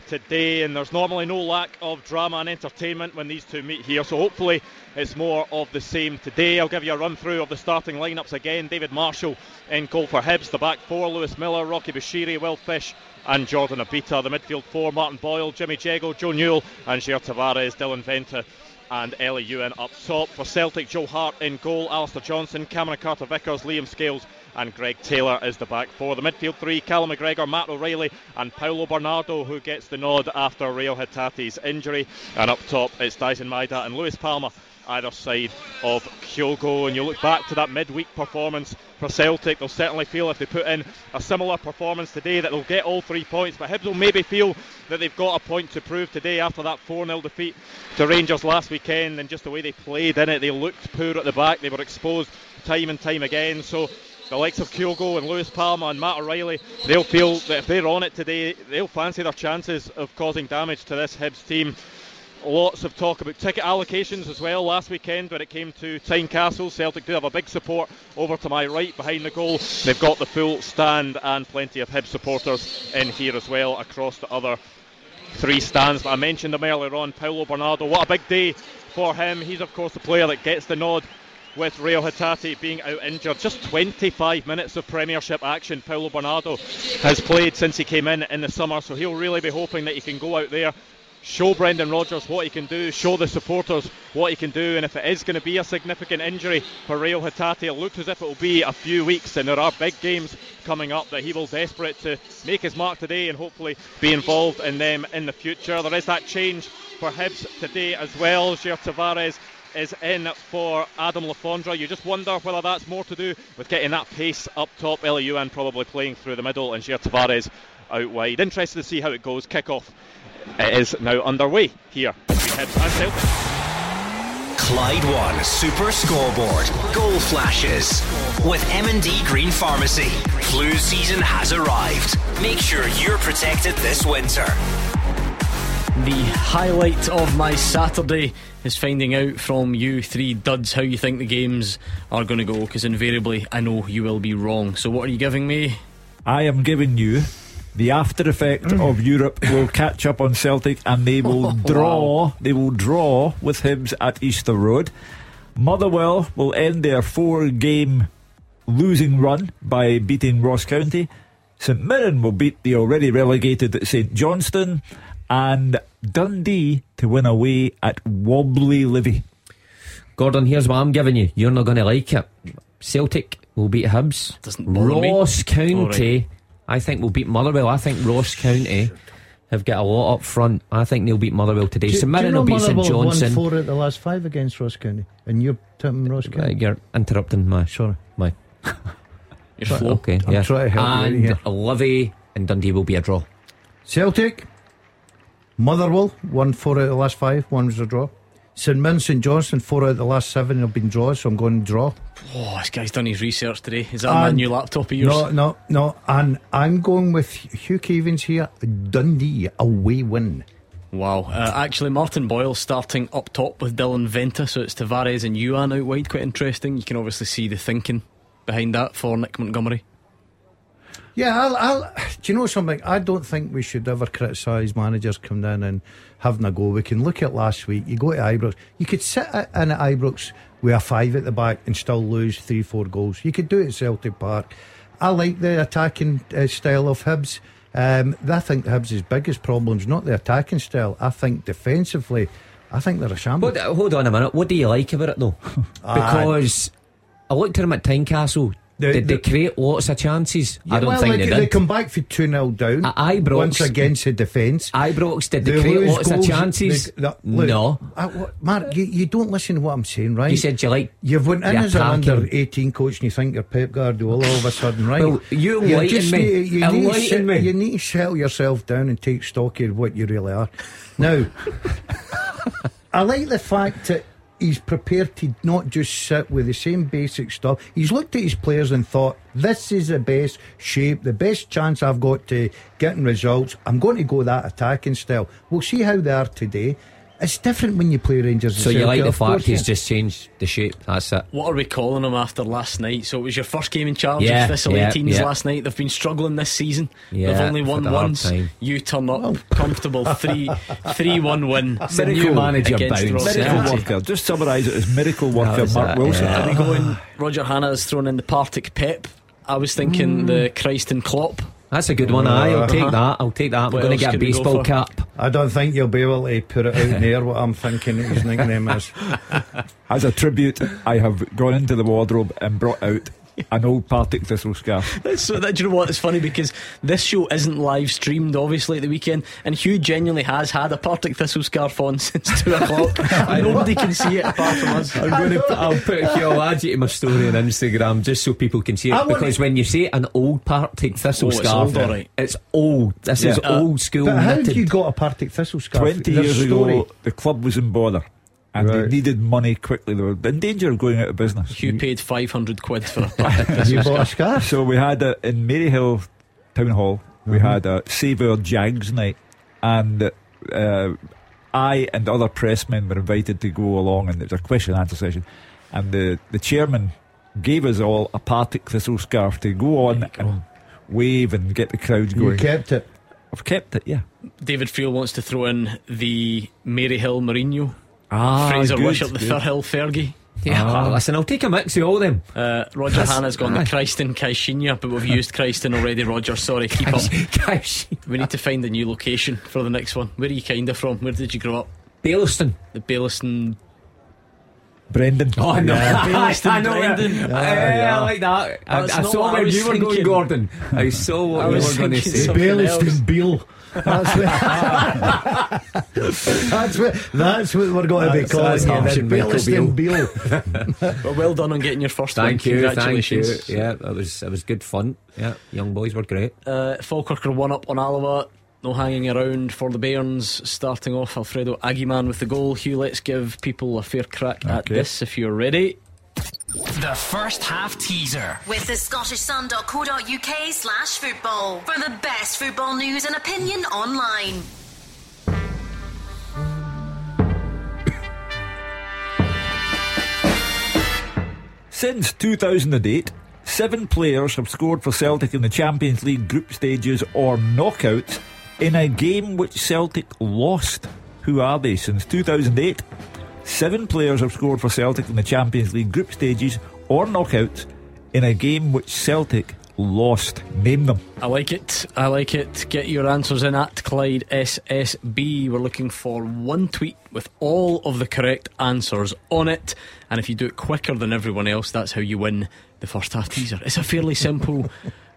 today, and there's normally no lack of drama and entertainment when these two meet here. So hopefully it's more of the same today. I'll give you a run through of the starting lineups again. David Marshall in goal for Hibs. The back four: Lewis Miller, Rocky Bushiri, Will Fish. And Jordan Obita, the midfield four, Martin Boyle, Jimmy Jeggo, Joe Newell, and Jair Tavares, Dylan Vente, and Elie Youan up top. For Celtic, Joe Hart in goal, Alistair Johnston, Cameron Carter Vickers, Liam Scales, and Greg Taylor is the back four. The midfield three, Callum McGregor, Matt O'Riley, and Paulo Bernardo, who gets the nod after Reo Hatate's injury. And up top, it's Daizen Maeda and Luis Palma. Either side of Kyogo, and you look back to that midweek performance for Celtic, they'll certainly feel if they put in a similar performance today that they'll get all three points. But Hibs will maybe feel that they've got a point to prove today after that 4 0 defeat to Rangers last weekend and just the way they played in it. They looked poor at the back, they were exposed time and time again. So the likes of Kyogo and Luis Palma and Matt O'Riley, they'll feel that if they're on it today, they'll fancy their chances of causing damage to this Hibs team. Lots of talk about ticket allocations as well last weekend when it came to Tynecastle. Celtic do have a big support over to my right behind the goal. They've got the full stand and plenty of Hibs supporters in here as well across the other three stands. But I mentioned them earlier on. Paulo Bernardo, what a big day for him. He's of course the player that gets the nod with Reo Hatate being out injured. Just 25 minutes of Premiership action. Paulo Bernardo has played since he came in in the summer, so he'll really be hoping that he can go out there show Brendan Rodgers what he can do, show the supporters what he can do, and if it is going to be a significant injury for Reo Hatate, it looks as if it will be a few weeks, and there are big games coming up that he will desperate to make his mark today and hopefully be involved in them in the future. There is that change for Hibs today as well. Jair Tavares is in for Adam Le Fondre. You just wonder whether that's more to do with getting that pace up top. Elie probably playing through the middle and Jair Tavares out wide. Interested to see how it goes. Kick off it is now underway here between Hibs and Celtic. Clyde One Super Scoreboard. Goal flashes. With M&D Green Pharmacy. Flu season has arrived. Make sure you're protected this winter. The highlight of my Saturday is finding out from you three duds how you think the games are going to go, because invariably I know you will be wrong. So, what are you giving me? I am giving you the after effect Mm. of Europe will catch up on Celtic and they will draw. They will draw with Hibs at Easter Road. Motherwell will end their four-game losing run by beating Ross County. St Mirren will beat the already relegated St Johnstone, and Dundee to win away at Wobbly Livy. Gordon, here's what I'm giving you. You're not going to like it. Celtic will beat Hibs. Doesn't bother me. Ross County, Alright. I think we'll beat Motherwell. I think Ross County have got a lot up front. I think they'll beat Motherwell today. Do, St do you Mirren know will beat St Motherwell won Johnson. four at the last five against Ross County, and you're tipping Ross Right, County. you're interrupting my Sorry. my. Your flow. Okay, I'm yeah. trying to help you and here. Livy and Dundee will be a draw. Celtic, Motherwell won four out of the last five. One was a draw. St Mirren, St Johnstone, four out of the last seven have been draws, so I'm going to draw. Oh, this guy's done his research today. Is that And- my new laptop of yours? No, no, no. And I'm going with Hugh Keevins here. Dundee away win. Wow. Uh, actually, Martin Boyle starting up top with Dylan Vente, so it's Tavares and Youan out wide. Quite interesting. You can obviously see the thinking behind that for Nick Montgomery. Yeah, I'll, I'll, do you know something? I don't think we should ever criticise managers coming in and having a go. We can look at last week. You go to Ibrox. You could sit in at Ibrox with a five at the back and still lose three, four goals. You could do it at Celtic Park. I like the attacking uh, style of Hibs. Um, I think Hibs' biggest problem's not the attacking style. I think defensively, I think they're a shambles. But uh, hold on a minute. What do you like about it though? Ah. because I looked at them at Tynecastle. The- did they create lots of chances? I don't well, think they, they they come back for 2 0 down. At Ibrox- Once against the defence. Ibrox did they, They create lots of chances? they- that- look, no. I- what- Mark, you, you don't listen to what I'm saying, right? You said you like You've went in as an under 18 coach and you think you're Pep Guardiola all of a sudden, right? Well, you enlighten me. need, you, need me. you need to settle yourself down and take stock of what you really are. Now, I like the fact that he's prepared to not just sit with the same basic stuff. He's looked at his players and thought, this is the best shape, the best chance I've got to getting results. I'm going to go that attacking style. We'll see how they are today. It's different when you play Rangers. and So you like the fact he's just changed the shape? That's it. What are we calling him after last night? So it was your first game in charge Yeah, of Thistle yeah, 18s yeah. last night. They've been struggling this season. Yeah, They've only won had a hard once. time. You turn up comfortable 3 3 1 win. The new manager bounce. Miracle County. worker. Just summarise it as miracle worker How's Mark that? Wilson. Yeah. Are we going? Roger Hannah has thrown in the Partick Pep. I was thinking mm. the Christ and Klopp. That's a good one. Aye, I'll take Uh-huh. that. I'll take that. I'm What going to get a could we go baseball cap. I don't think you'll be able to put it out in there what I'm thinking his nickname is. As a tribute, I have gone into the wardrobe and brought out an old Partick Thistle scarf. That's so that do you know what? It's funny because this show isn't live streamed, obviously, at the weekend, and Hugh genuinely has had a Partick Thistle scarf on since two o'clock. and nobody can see it apart from us. I'm going to. I'll put it here. I'll add you to my story on Instagram just so people can see it. I want Because when you say an old Partick thistle Oh, it's scarf, old, alright. it's old. This is Yeah. old school. But how knitted. you got a Partick Thistle scarf? 20 There's years a story. ago, the club was in bother and Right. they needed money quickly. They were in danger of going out of business. Hugh paid 500 quid for a Partick Thistle You bought a scarf. scarf? So we had a, in Maryhill Town Hall, we Mm-hmm. had a Save Our Jags night, and uh, I and other pressmen were invited to go along, and it was a question and answer session. And the, the chairman gave us all a Partick Thistle scarf to go on and wave and get the crowds You going. kept it. I've kept it, yeah. David Friel wants to throw in the Maryhill Mourinho. Ah, Fraser good, Wishart, the good. Firhill Fergie. Yeah, Ah. listen, I'll take a mix of all them. Uh, Roger That's- Hannah's gone aye. the Christen Caixinha, but we've used Christen already, Roger. Sorry, keep up. we need to find a new location for the next one. Where are you kind of from? Where did you grow up? Baillieston. The Baillieston. Brendan. Oh, no. Yeah. I, I know. Brendan. Yeah, Ah, yeah, yeah. I like that. I, That's I not saw what where you were going. Gordon. I saw what I you were going to thinking say. something else. Beale. That's what, that's what that's what we're going to be calling you. harsh then. and Michael Beale. Well, well done on getting your first Thank one. you, thank you. Yeah, that was that was good fun. Yeah, young boys were great. Uh, Falkirk are one up on Alloa. No hanging around for the Bairns. Starting off, Alfredo Agyeman with the goal. Hugh, let's give people a fair crack at this if you're ready. The first half teaser. With the Scottish scottishsun.co.uk slash football for the best football news and opinion online. Since 2008, seven players have scored for Celtic in the Champions League group stages or knockouts in a game which Celtic lost. Who are they? Since 2008, seven players have scored for Celtic in the Champions League group stages or knockouts in a game which Celtic lost. Name them. I like it. I like it. Get your answers in at Clyde SSB. We're looking for one tweet with all of the correct answers on it. And if you do it quicker than everyone else, that's how you win the first half teaser. It's a fairly simple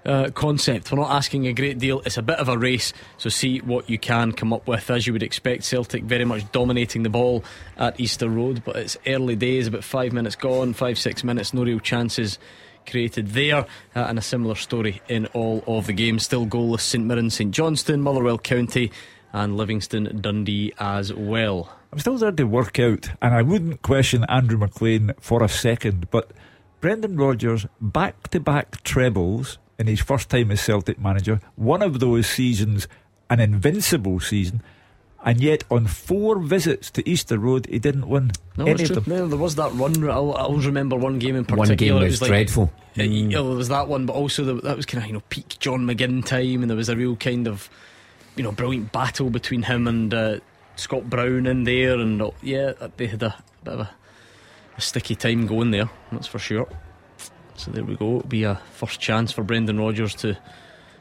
uh, concept. We're not asking a great deal. It's a bit of a race. So see what you can come up with. As you would expect, Celtic very much dominating the ball at Easter Road. But it's early days, about five minutes gone, five, six minutes, no real chances created there, uh, and a similar story in all of the games. Still goalless St Mirren, St Johnstone, Motherwell County, and Livingston Dundee as well. I'm still there to work out, and I wouldn't question Andrew McLean for a second, but Brendan Rodgers back to back trebles in his first time as Celtic manager, one of those seasons an invincible season, and yet on four visits to Easter Road he didn't win No, any it's of true. them. No, there was that run. I I always remember one game in particular. One game it was like, dreadful. Uh, you know, there was that one, but also the, that was kind of you know peak John McGinn time, and there was a real kind of you know brilliant battle between him and uh, Scott Brown in there, and uh, yeah, they had a bit of a, a sticky time going there. That's for sure. So there we go. It'll be a first chance for Brendan Rodgers to,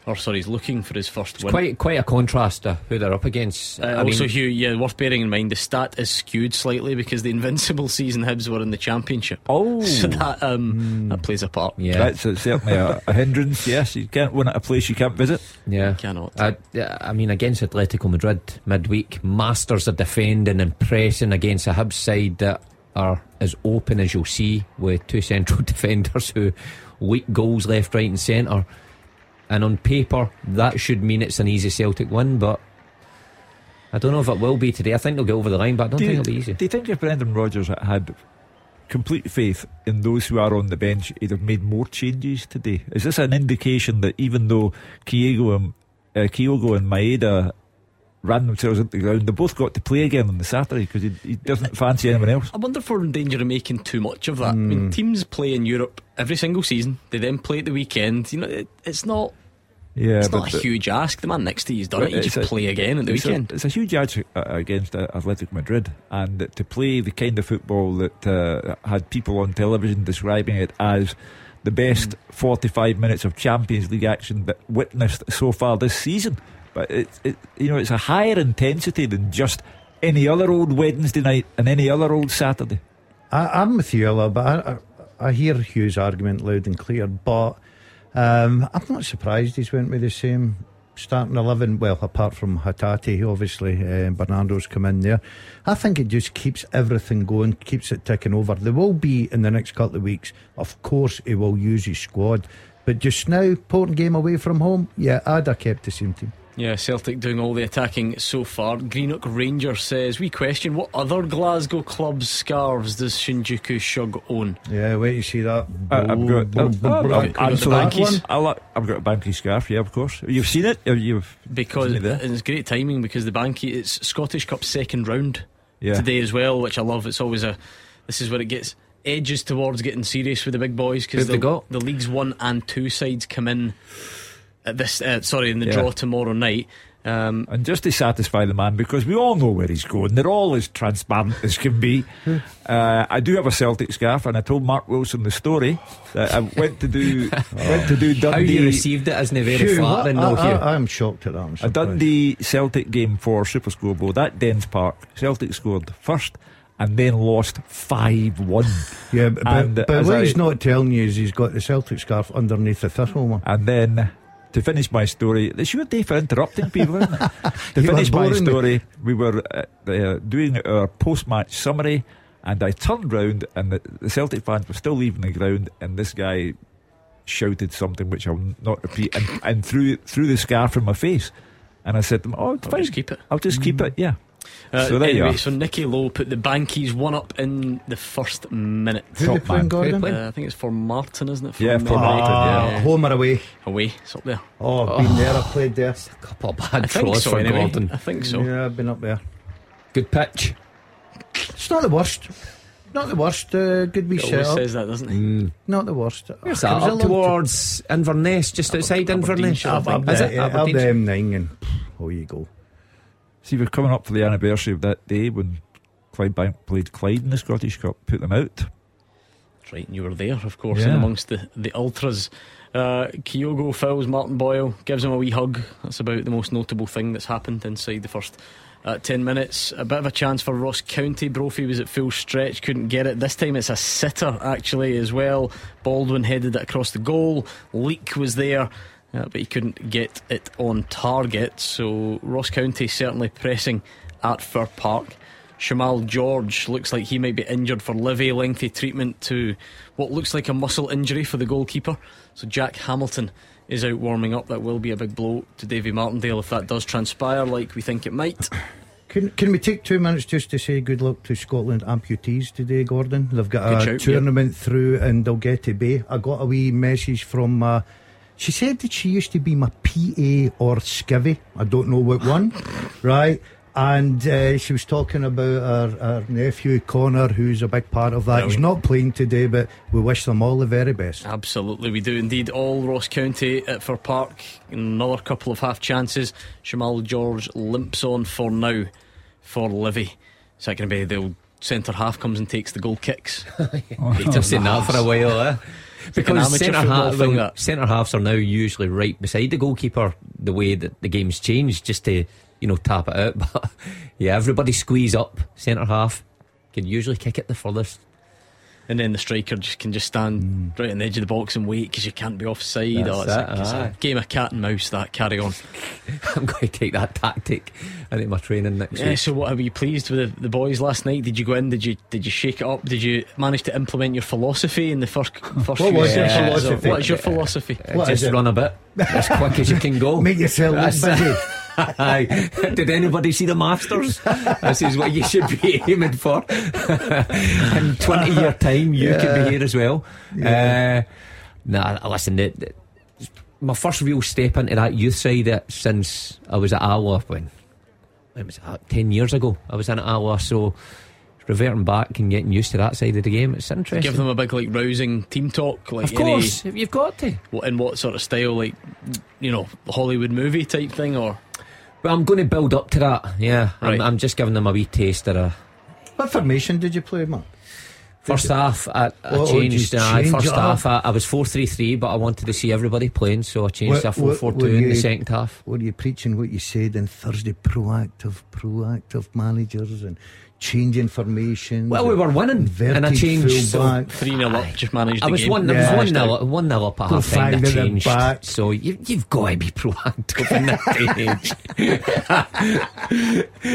or sorry, he's looking for his first It's win. quite quite a contrast to who they're up against. Uh, I also, mean, Hugh, yeah, worth bearing in mind the stat is skewed slightly because the invincible season Hibs were in the championship. Oh, so that um, that plays a part. yeah, That's certainly a, a hindrance, yes. You can't win at a place you can't visit. yeah. you Cannot. Yeah, I mean, against Atletico Madrid midweek, masters of defending and pressing against a Hibs side that are as open as you'll see with two central defenders who leak goals left, right, and centre. And on paper, that should mean it's an easy Celtic win, but I don't know if it will be today. I think they'll get over the line, but I don't do, think you, it'll be easy. do you think if Brendan Rodgers had complete faith in those who are on the bench, he'd have made more changes today? Is this an indication that even though Kyogo and, uh, Kyogo and Maeda ran themselves into the ground, they both got to play again on the Saturday because he, he doesn't fancy anyone else? I wonder if we're in danger of making too much of that. I Hmm. mean, teams play in Europe every single season. They then play at the weekend. You know, it, it's not. Yeah, it's not a huge ask. The man next to you's done it. You just a- play again at the it's a- weekend. it's a huge edge uh, against uh, Athletic Madrid, and to play the kind of football that uh, had people on television describing it as the best Mm. 45 minutes of Champions League action that witnessed so far this season. But it, it, you know, it's a higher intensity than just any other old Wednesday night and any other old Saturday. I, I'm with you, Ella, but I, I, I hear Hugh's argument loud and clear. But um, I'm not surprised he's went with the same starting eleven. Well, apart from Hatate, obviously, uh, Bernardo's come in there. I think it just keeps everything going, keeps it ticking over. There will be in the next couple of weeks. Of course, he will use his squad, but just now, important game away from home. Yeah, I'd have kept the same team. Yeah, Celtic doing all the attacking so far. Greenock Ranger says, We question what other Glasgow clubs' scarves does Shinjuku Shug own? Yeah, wait, you see that? I, I've got, I've, I've, I've, I've a Banky scarf, yeah, of course. You've seen it? You've Because seen it and it's great timing because the Banky it's Scottish Cup second round Yeah. today as well, which I love. It's always a this is where it gets edges towards getting serious with the big boys because the, the league's one and two sides come in at this. Uh, sorry, in the Yeah. draw tomorrow night. Um, and just to satisfy the man, because we all know where he's going, they're all as transparent as can be. Uh, I do have a Celtic scarf, and I told Mark Wilson the story that I went to do went to do Dundee. How you received it isn't very Hugh, flattering, I, though, Hugh. I, I'm shocked at that. I'm A surprised. Dundee Celtic game for Super Scoreboard at Dens Park. Celtic scored first and then lost 5 1. Yeah, but, And, but, what I- he's not telling you is he's got the Celtic scarf underneath the thistle one. And then to finish my story, it's your day for interrupting people, isn't it? to You finish my boring me. story, we were uh, uh, doing our post match summary, and I turned round, and the, the Celtic fans were still leaving the ground, and this guy shouted something which I'll not repeat, and, and threw, threw the scarf in my face. And I said to him, Oh, I'll fine. just keep it. I'll just keep it, yeah. Uh, so there anyway, you are. so Nicky Lowe put the Bankies one up in the first minute. Who they Top playing, man. Gordon? Uh, I think it's for Martin, isn't it? Yeah, for memory? Martin, Ah, yeah. home or away? Away, it's up there. Oh, I've been there, I played there. couple of I bad think throws so, for anyway. Gordon. I think so. Yeah, I've been up there. Good pitch. It's not the worst. Not the worst. Uh, good wee He set always says that, doesn't he? Mm. Not the worst. Where's It that? Up long towards Inverness, just outside Inverness. Aberdeenshire, I Up, think. up, Is the, it? up the Aberdeenshire? M9 and oh, you go. See, we're coming up for the anniversary of that day when Clydebank played Clyde in the Scottish Cup, put them out. That's right, and you were there, of course, Yeah. and amongst the, the ultras. Uh, Kyogo fouls Martin Boyle, gives him a wee hug. That's about the most notable thing that's happened inside the first uh, 10 minutes. A bit of a chance for Ross County. Brophy was at full stretch, couldn't get it. This time it's a sitter, actually, as well. Baldwin headed it across the goal. Leak was there. Uh, but he couldn't get it on target. So Ross County certainly pressing at Fir Park. Shamal George looks like he might be injured for Livy. Lengthy treatment to what looks like a muscle injury for the goalkeeper. So Jack Hamilton is out warming up. That will be a big blow to Davy Martindale if that does transpire, like we think it might. Can, can we take two minutes just to say good luck to Scotland amputees today, Gordon? They've got Good a shout, tournament through in Dalgety Bay. I got a wee message from. Uh, she said that she used to be my PA or skivvy. I don't know what one, right? And uh, she was talking about her, her nephew Connor, who's a big part of that. He's not playing today, but we wish them all the very best. Absolutely, we do indeed. All Ross County at Fir Park. Another couple of half chances. Shamal George limps on for now for Livy. Is that going to be the centre half comes and takes the goal kicks? I've seen that for a while, eh? Because centre half, well, centre halves are now usually right beside the goalkeeper. The way that the game's changed, just to you know tap it out. But yeah, everybody squeeze up. Centre half can usually kick it the furthest. And then the striker just can just stand mm. right on the edge of the box and wait because you can't be offside. That's oh, it's, it, a, it's a game of cat and mouse. That carry on. I'm going to take that tactic into my training next Yeah. week. So, what were you pleased with the, the boys last night? Did you go in? Did you did you shake it up? Did you manage to implement your philosophy in the first first What few was your sessions? philosophy? What is your philosophy? What is Just it? run a bit as quick as you can go. Make yourself look busy. it. Aye. Did anybody see the Masters? this is what you should be aiming for. In 20 year time, you could be here as well. Uh, nah, listen, the, the- my first real step into that youth side uh, since I was at Alloa when, when was that? 10 years ago. I was in at Alloa, so reverting back and getting used to that side of the game, it's interesting. Give them a big like rousing team talk, like of course, you've got to. what in what sort of style, like you know, Hollywood movie type thing, or Well, I'm going to build up to that. Yeah, Right. I'm, I'm just giving them a wee taste of a What formation did you play, Mark? first half. I, I Oh, changed. just change first it half. I, I was four three three, but I wanted to see everybody playing, so I changed to four four two in the second half. Were you preaching what you said on Thursday? Proactive, proactive managers and changing information. Well, we were winning, and I changed. So three 0 up, just managed. I the was game. one. I Yeah. was one nil. One nil up at Go half time. I changed. back. So you, you've got to be proactive in that day age.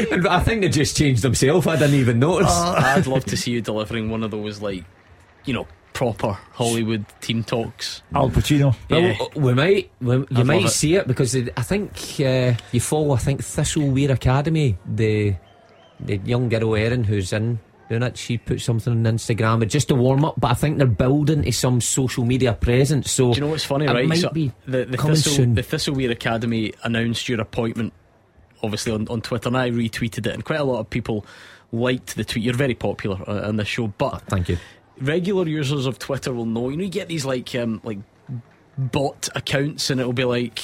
and I think they just changed themselves. I didn't even notice. I'd love to see you delivering one of those like, you know, proper Hollywood team talks. Al Pacino. Yeah. Well, we might, we, you I'd might love it. see it because I think uh, you follow. I think Thistleweir Academy, the the young girl Erin who's in doing it. She put something on Instagram, it's just a warm up. But I think they're building to some social media presence. So Do you know what's funny, it right? Might So be the the, Thistle, the Thistleweir Academy announced your appointment, obviously on, on Twitter, and I retweeted it, and quite a lot of people liked the tweet. You're very popular uh, on the show, but Thank you. regular users of Twitter will know. You know, you get these like um, like bot accounts, and it'll be like.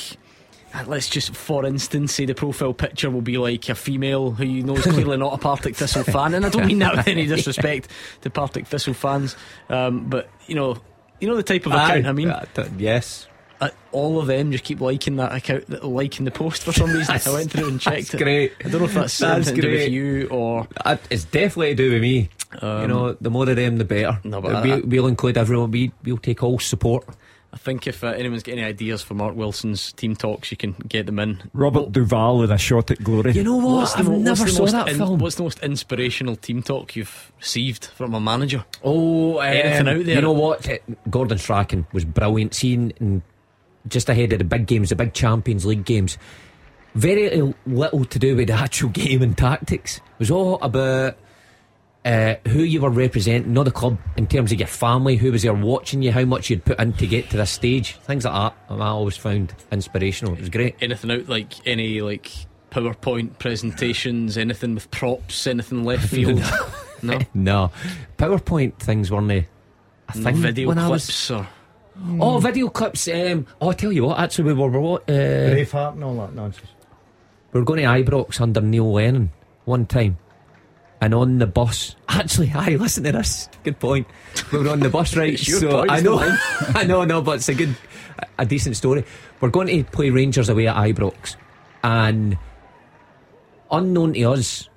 Uh, let's just, for instance, say the profile picture will be like a female who you know is clearly not a Partick Thistle fan, and I don't mean that with any disrespect to Partick Thistle fans, um, but you know, you know the type of account I mean. Uh, yes. Uh, all of them just keep liking that account, liking the post for some reason. I went through and checked That's it. great. I don't know if that's, That's something to do with you or Uh, it's definitely to do with me. you Um, know, the more of them, the better. No, but we, I- we'll include everyone. We, we'll take all support. I think if uh, anyone's got any ideas for Mark Wilson's team talks, you can get them in. Robert Duvall in a shot at glory. You know what? What's the I've mo- never saw that in- film. What's the most inspirational team talk you've received from a manager? Oh, Anything um, out there? You know what? Gordon Strachan was brilliant. Seeing in just ahead of the big games, the big Champions League games. Very little to do with the actual game and tactics. It was all about uh, who you were representing, not the club, in terms of your family, who was there watching you, how much you'd put in to get to this stage. Things like that. I always found inspirational. It was great. Anything out like any like PowerPoint presentations, anything with props, anything left field? no, no. PowerPoint things weren't they? A No video when I was- clips or Oh, video clips. Um, oh, I tell you what, actually, we were. we were, Uh, Braveheart and all that nonsense. We were going to Ibrox under Neil Lennon one time. And on the bus, actually, hi, listen to this. Good point. We were on the bus, right? So point, I know, I know, no, but it's a good, a decent story. We're going to play Rangers away at Ibrox, and unknown to us,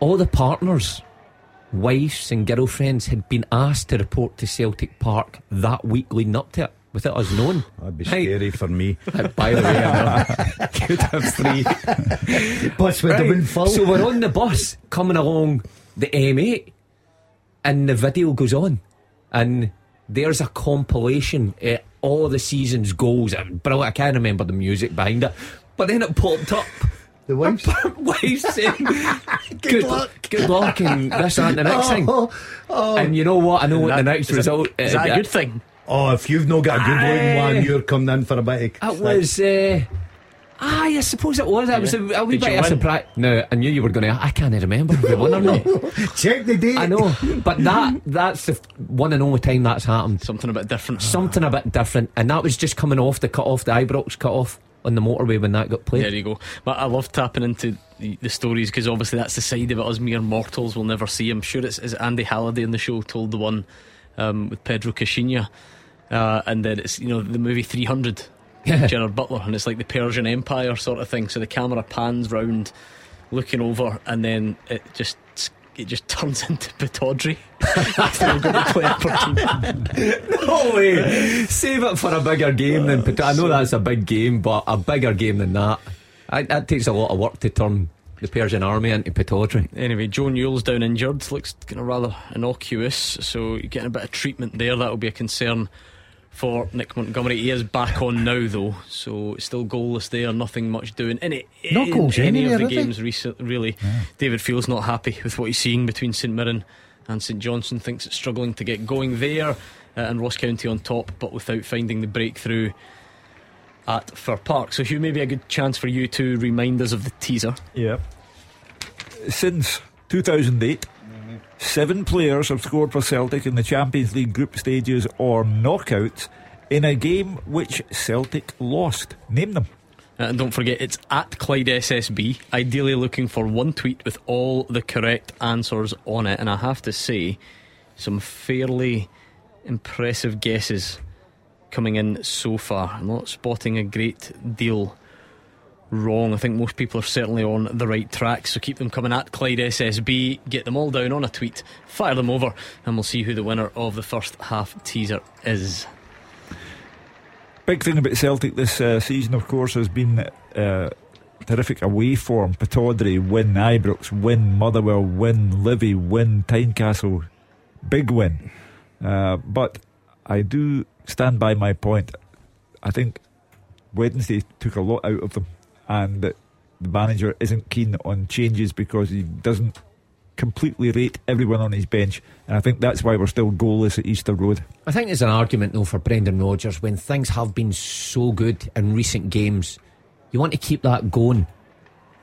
all the partners, wives and girlfriends had been asked to report to Celtic Park that week leading up to it, without us knowing. That'd be Right. scary for me. By the way, I could have three. Bus would have Right, been full. So we're on the bus coming along the M8, and the video goes on, and there's a compilation of all the season's goals. And brilliant. I can't remember the music behind it, but then it popped up. The wives. wives saying, "Good, luck, good luck," and this and the next thing. Oh, oh. And you know what? I know what the next is result is Is that a good thing? Oh, if you've not got a good looking Aye. one, you're coming in for a bit of It was. Uh, Aye, I suppose it was. It was a, a wee Did you bit of win? surprise. No, I knew you were going to. I can't remember if we won or not. Check the date. I know, but that that's the one and only time that's happened. Something a bit different. Something a bit different, and that was just coming off the cut off the Ibrox cut off on the motorway when that got played. There you go. But I love tapping into the, the stories because obviously that's the side of it us mere mortals will never see. I'm sure it's is it Andy Halliday in the show told the one um, with Pedro Caixinha, uh, and then it's you know the movie 300, Gerard Butler, and it's like the Persian Empire sort of thing. So the camera pans round, looking over, and then it just. It just turns into Pittodrie. They're going to play upper team. No way! Save it for a bigger game than. Pat- I know that's a big game, but a bigger game than that. I, that takes a lot of work to turn the Persian army into Pittodrie. Anyway, Joe Newell's down injured. Looks kind of rather innocuous, so you're getting a bit of treatment there. That'll be a concern for Nick Montgomery. He is back on now, though, so it's still goalless there. Nothing much doing in it. No in goals any anywhere, of the games recent. Really, David feels not happy with what he's seeing between St Mirren and St Johnstone. Thinks it's struggling to get going there, uh, and Ross County on top, but without finding the breakthrough. At Fir Park. So, Hugh, maybe a good chance for you to remind us of the teaser. Yeah. Since 2008, seven players have scored for Celtic in the Champions League group stages or knockouts in a game which Celtic lost. Name them. Uh, and don't forget, it's at Clyde SSB. Ideally, looking for one tweet with all the correct answers on it. And I have to say, some fairly impressive guesses coming in so far. I'm not spotting a great deal wrong. I think most people are certainly on the right track. So keep them coming at Clyde SSB. Get them all down on a tweet. Fire them over, and we'll see who the winner of the first half teaser is. Big thing about Celtic this uh, season, of course, has been uh, terrific away form. Pittodrie win, Ibrox win, Motherwell win, Livy win, Tynecastle big win. Uh, but I do stand by my point. I think Wednesday took a lot out of them, and that the manager isn't keen on changes because he doesn't completely rate everyone on his bench, and I think that's why we're still goalless at Easter Road. I think there's an argument though for Brendan Rodgers when things have been so good in recent games. You want to keep that going,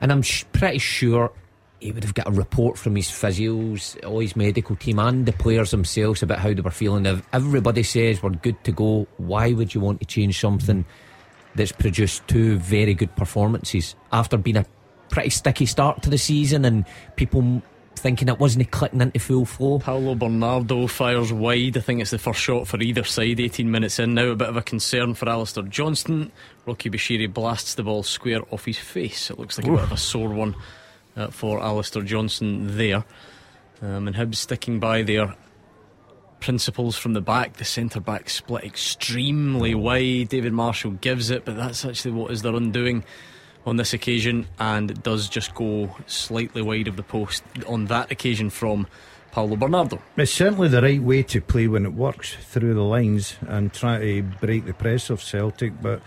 and I'm sh- pretty sure he would have got a report from his physios, all his medical team, and the players themselves about how they were feeling. If everybody says we're good to go, why would you want to change something that's produced two very good performances after being a pretty sticky start to the season and people thinking it wasn't clicking into full flow. Paulo Bernardo fires wide. I think it's the first shot for either side. 18 minutes in now, a bit of a concern for Alistair Johnston. Rocky Bushiri blasts the ball square off his face. It looks like a bit of a sore one uh, for Alistair Johnston there. Um, and Hibs sticking by their principles from the back. The centre back split extremely wide. David Marshall gives it, but that's actually what is their undoing on this occasion, and it does just go slightly wide of the post on that occasion from Paulo Bernardo. It's certainly the right way to play when it works through the lines and try to break the press of Celtic, but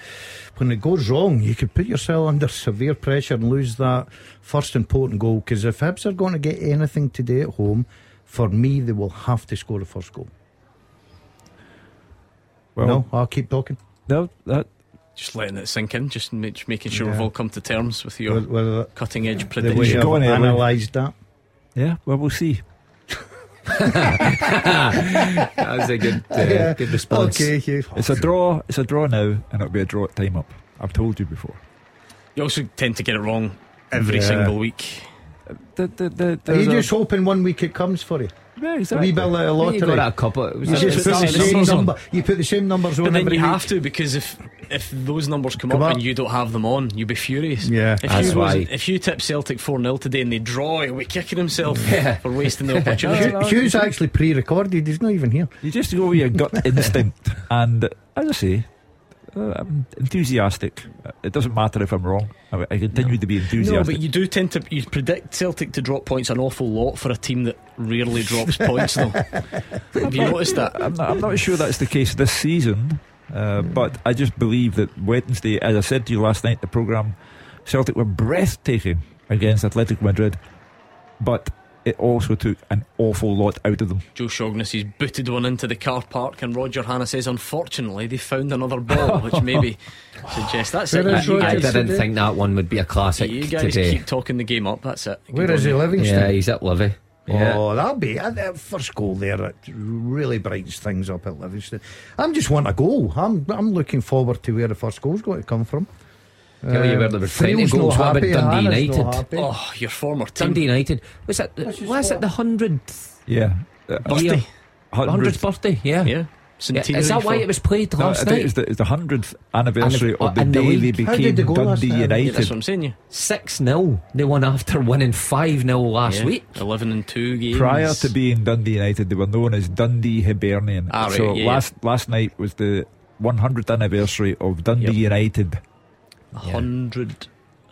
when it goes wrong, you could put yourself under severe pressure and lose that first important goal. Because if Hibs are going to get anything today at home, for me, they will have to score the first goal. Well, no, I'll keep talking. No, that just letting it sink in, just, ma- just making sure Yeah. we've all come to terms with your Well, well, cutting edge The way prediction. I've Go on, Alan. analysed that. Yeah, well, we'll see. that was a good, uh, Yeah. good response. Okay, Hugh. It's a draw. It's a draw now, and it'll be a draw at time up. I've told you before. You also tend to get it wrong every Yeah. single week. The, the, the, Are you there's a- just hoping one week it comes for you? Yeah, A exactly. wee bit like a You lottery. got a couple. It was You just put the same number. You put the same numbers on But then every you week. have to because if if those numbers come, Come up up. and you don't have them on, you'll be furious. Yeah. if That's you goes- why. if you tip Celtic four 0 today and they draw, he'll be kicking himself Yeah. for wasting the opportunity. Hugh- Hugh's actually pre-recorded. He's not even here. You just go with your gut instinct, and as I say, I'm enthusiastic. Uh, It doesn't matter if I'm wrong. I, I continue to be enthusiastic. No, enthusiastic. but you do tend to you predict Celtic to drop points an awful lot for a team that rarely drops points. Though, have you noticed that? I'm not, I'm not sure that's the case this season, uh, but I just believe that Wednesday, as I said to you last night, the programme, Celtic were breathtaking against Athletic Madrid, but it also took an awful lot out of them. Joe Shaughnessy's booted one into the car park, and Roger Hannah says, unfortunately, they found another ball, which maybe suggests that's it. Where is You Roger? I didn't think that one would be a classic you guys today. keep talking the game up. That's it. Where Good is on he, you. Livingston? Yeah, he's at Livy. Yeah. Oh, that'll be uh, that first goal there. It really brightens things up at Livingston. I'm just want a goal. I'm I'm looking forward to where the first goal's going to come from. Tell you where there were 20 Friel's goals. not What about Dundee Hannah's United? happy. Oh, your former team. Dundee United. Was that That's just was what- it the hundredth Yeah. Uh, Birthday. hundredth birthday? Yeah. Yeah. Yeah, Centenary Is that why it was played No, last think night? it's the, it's the 100th anniversary Anniv- of the in the day they league. Did became they go last Dundee night? Yeah, United. that's what I'm saying. Yeah. Six 0 They won after winning five 0 last Yeah. week. Eleven and two games. Prior to being Dundee United, they were known as Dundee Hibernian. Ah, right, so yeah, last last night was the 100th anniversary of Dundee Yep. United. A hundred.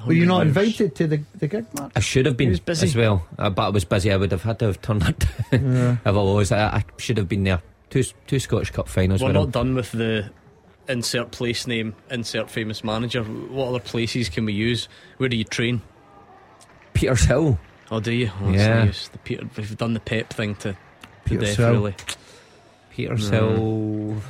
Were you not invited to the, the gig, Mark? I should have been was busy. as well, uh, but I was busy. I would have had to have turned up if I was. I, I should have been there. Two two Scottish Cup finals. We're with not him. done with the insert place name, insert famous manager. What other places can we use? Where do you train? Peters Hill. Oh, do you? Oh, Yeah. yeah. The Peter, we've done the Pep thing to, to Peters death, Hill. really. Peters No. Hill.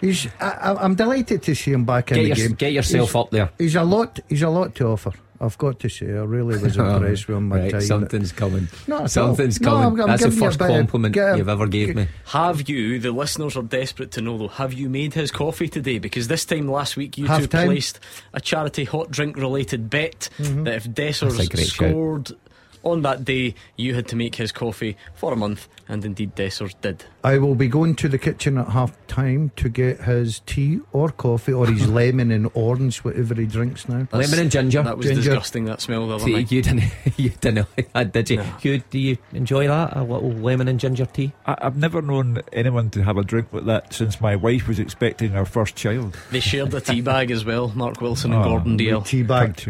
He's. I, I- I'm delighted to see him back in Get, the game. get yourself He's- up there. He's a lot. He's a lot to offer. I've got to say, I really was impressed with him. my Right, time. something's coming. No, Something's all. No, coming. I'm- I'm That's the giving you a first bit of- compliment you've ever gave me. Have you, the listeners are desperate to know though, have you made his coffee today? Because this time last week you Half two time. placed a charity hot drink related bet Mm-hmm. that if That's a Dessers great shout. Scored on that day, you had to make his coffee for a month, and indeed Dessers did. I will be going to the kitchen at half time to get his tea or coffee or his lemon and orange, whatever he drinks now. That's- Lemon and ginger. That was Ginger. disgusting, that smell the other See, night. you didn't. You didn't. like that, Did you? No. Hugh, do you enjoy that? A little lemon and ginger tea. I, I've never known anyone to have a drink like that since my wife was expecting her first child. They shared a tea bag as well, Mark Wilson and Oh, Gordon Dalziel. Tea bag.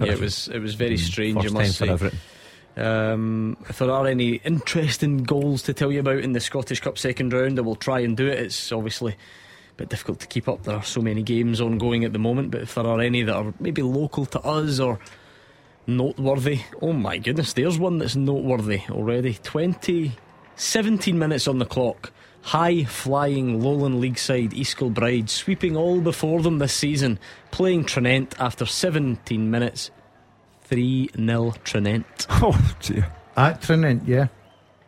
Yeah, it was it was very mm, strange, First I time must for say. Um, if there are any interesting goals to tell you about in the Scottish Cup second round, I will try and do it. It's obviously a bit difficult to keep up. There are so many games ongoing at the moment, but if there are any that are maybe local to us or noteworthy, oh my goodness, there's one that's noteworthy already. 20, 17 minutes on the clock. High flying Lowland League side East Kilbride sweeping all before them this season, playing Tranent after 17 minutes. 3 0 Tranent. Oh, dear. At Tranent, yeah.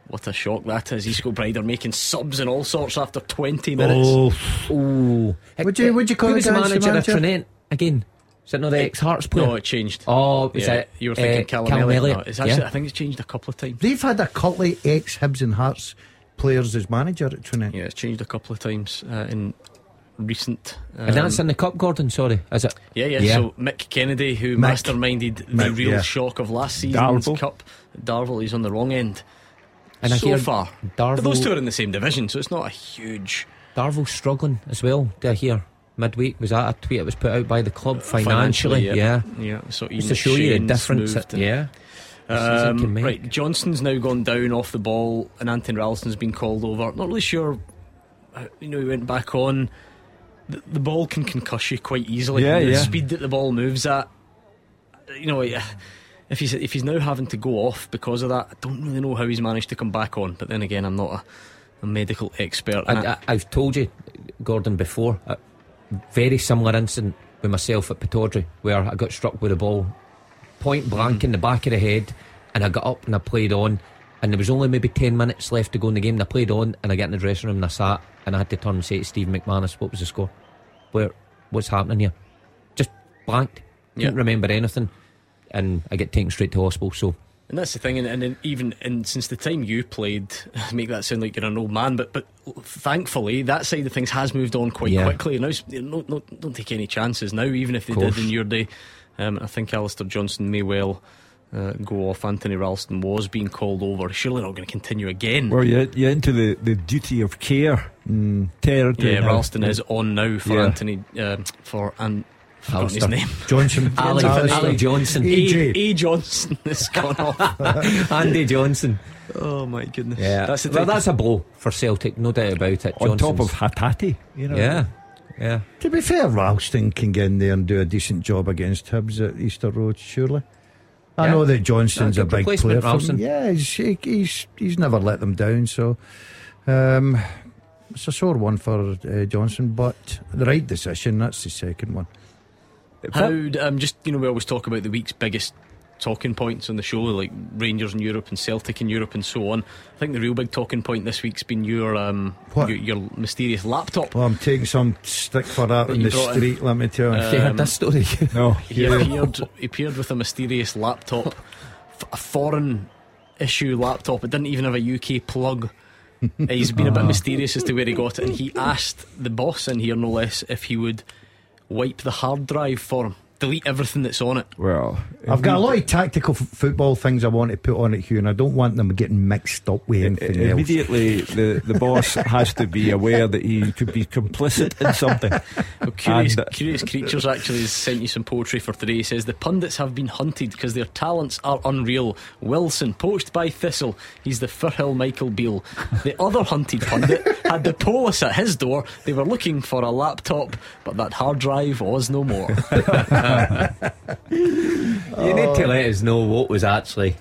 What a shock that is. East Kilbride are making subs and all sorts after 20 minutes. Oh, Oh, Would you- would you call Who it was the guys, the manager of manager? Tranent? again? Is it not the ex Hearts player? No, it changed. Oh, is yeah, it? you were thinking uh, Callum, Callum Elliott. Elliott? No, it's actually, Yeah. I think it's changed a couple of times. They've had a couple of ex Hibs and Hearts players as manager at Trinity. Yeah, it's changed a couple of times uh, in recent. Um, and that's in the cup, Gordon. Sorry, is it? yeah, yeah, So Mick Kennedy, who Mick. masterminded the real yeah. shock of last season's Darvel. cup, Darvel, he's on the wrong end. And I so hear far, Darvel- but those two are in the same division, so it's not a huge Darvel's struggling as well. Did I hear midweek? Was that a tweet that was put out by the club financially? yeah, yeah. yeah. So Just to show you the difference. and- yeah. the season can Um, right, Johnston's now gone down off the ball, and Anthony Ralston's been called over. Not really sure. uh, You know, he went back on. The, the ball can concuss you quite easily. Yeah, the yeah. speed that the ball moves at. You know, if he's if he's now having to go off because of that, I don't really know how he's managed to come back on. But then again, I'm not a, a medical expert. and I, I, I've told you, Gordon, before. A very similar incident with myself at Pittodrie, where I got struck with a ball, point blank Mm-hmm. in the back of the head, and I got up and I played on, and there was only maybe ten minutes left to go in the game. And I played on, and I get in the dressing room and I sat, and I had to turn and say to Steve McManus, "What was the score? Where? What's happening here?" Just blanked. Couldn't Yeah. remember anything, and I get taken straight to hospital. So And that's the thing, and, and then even and since the time you played, make that sound like you're an old man, but but thankfully that side of things has moved on quite Yeah. quickly. Now, no, no, don't take any chances now, even if they did in your day. Um, I think Alistair Johnston may well uh, go off. Anthony Ralston was being called over. Surely not going to continue again. Well, you're, you're into the, the duty of care mm, territory. yeah, now. Ralston is on now for Yeah. Anthony um, for and. Forgotten his name. Johnston. Ali. Ali Johnston, AJ. A, A. Johnston has gone off. Andy Johnson. oh my goodness! Yeah, that's well, that's a blow for Celtic, no doubt about it. On top of Hatate, you know. yeah, yeah. To be fair, Ralston can get in there and do a decent job against Hibs at Easter Road, surely. I Yeah. know that Johnston's Yeah, a big player. For Ralston. Yeah, he's, he- he's he's never let them down. So um, it's a sore one for uh, Johnston, but the right decision. That's the second one. How um, just you know we always talk about the week's biggest talking points on the show, like Rangers in Europe and Celtic in Europe and so on. I think the real big talking point this week's been your um What? your, your mysterious laptop. Well, I'm taking some stick for that in the brought in- street. Let me tell you. Uh, You heard Um, this story? No. He appeared he appeared with a mysterious laptop, a foreign issue laptop. It didn't even have a UK plug. Uh, He's been a bit mysterious as to where he got it, and he asked the boss in here, no less, if he would wipe the hard drive for him, delete everything that's on it. Well, I've got a lot of tactical f- football things I want to put on it, Hugh, and I don't want them getting mixed up with anything else. Immediately, the, the boss has to be aware that he could be complicit in something. Well, Curious, And, uh, Curious Creatures actually has sent you some poetry for today. He says the pundits have been hunted because their talents are unreal. Wilson, poached by Thistle, he's the Firhill Michael Beale. The other hunted pundit had the police at his door. They were looking for a laptop, but that hard drive was no more. You need to oh. let us know what was actually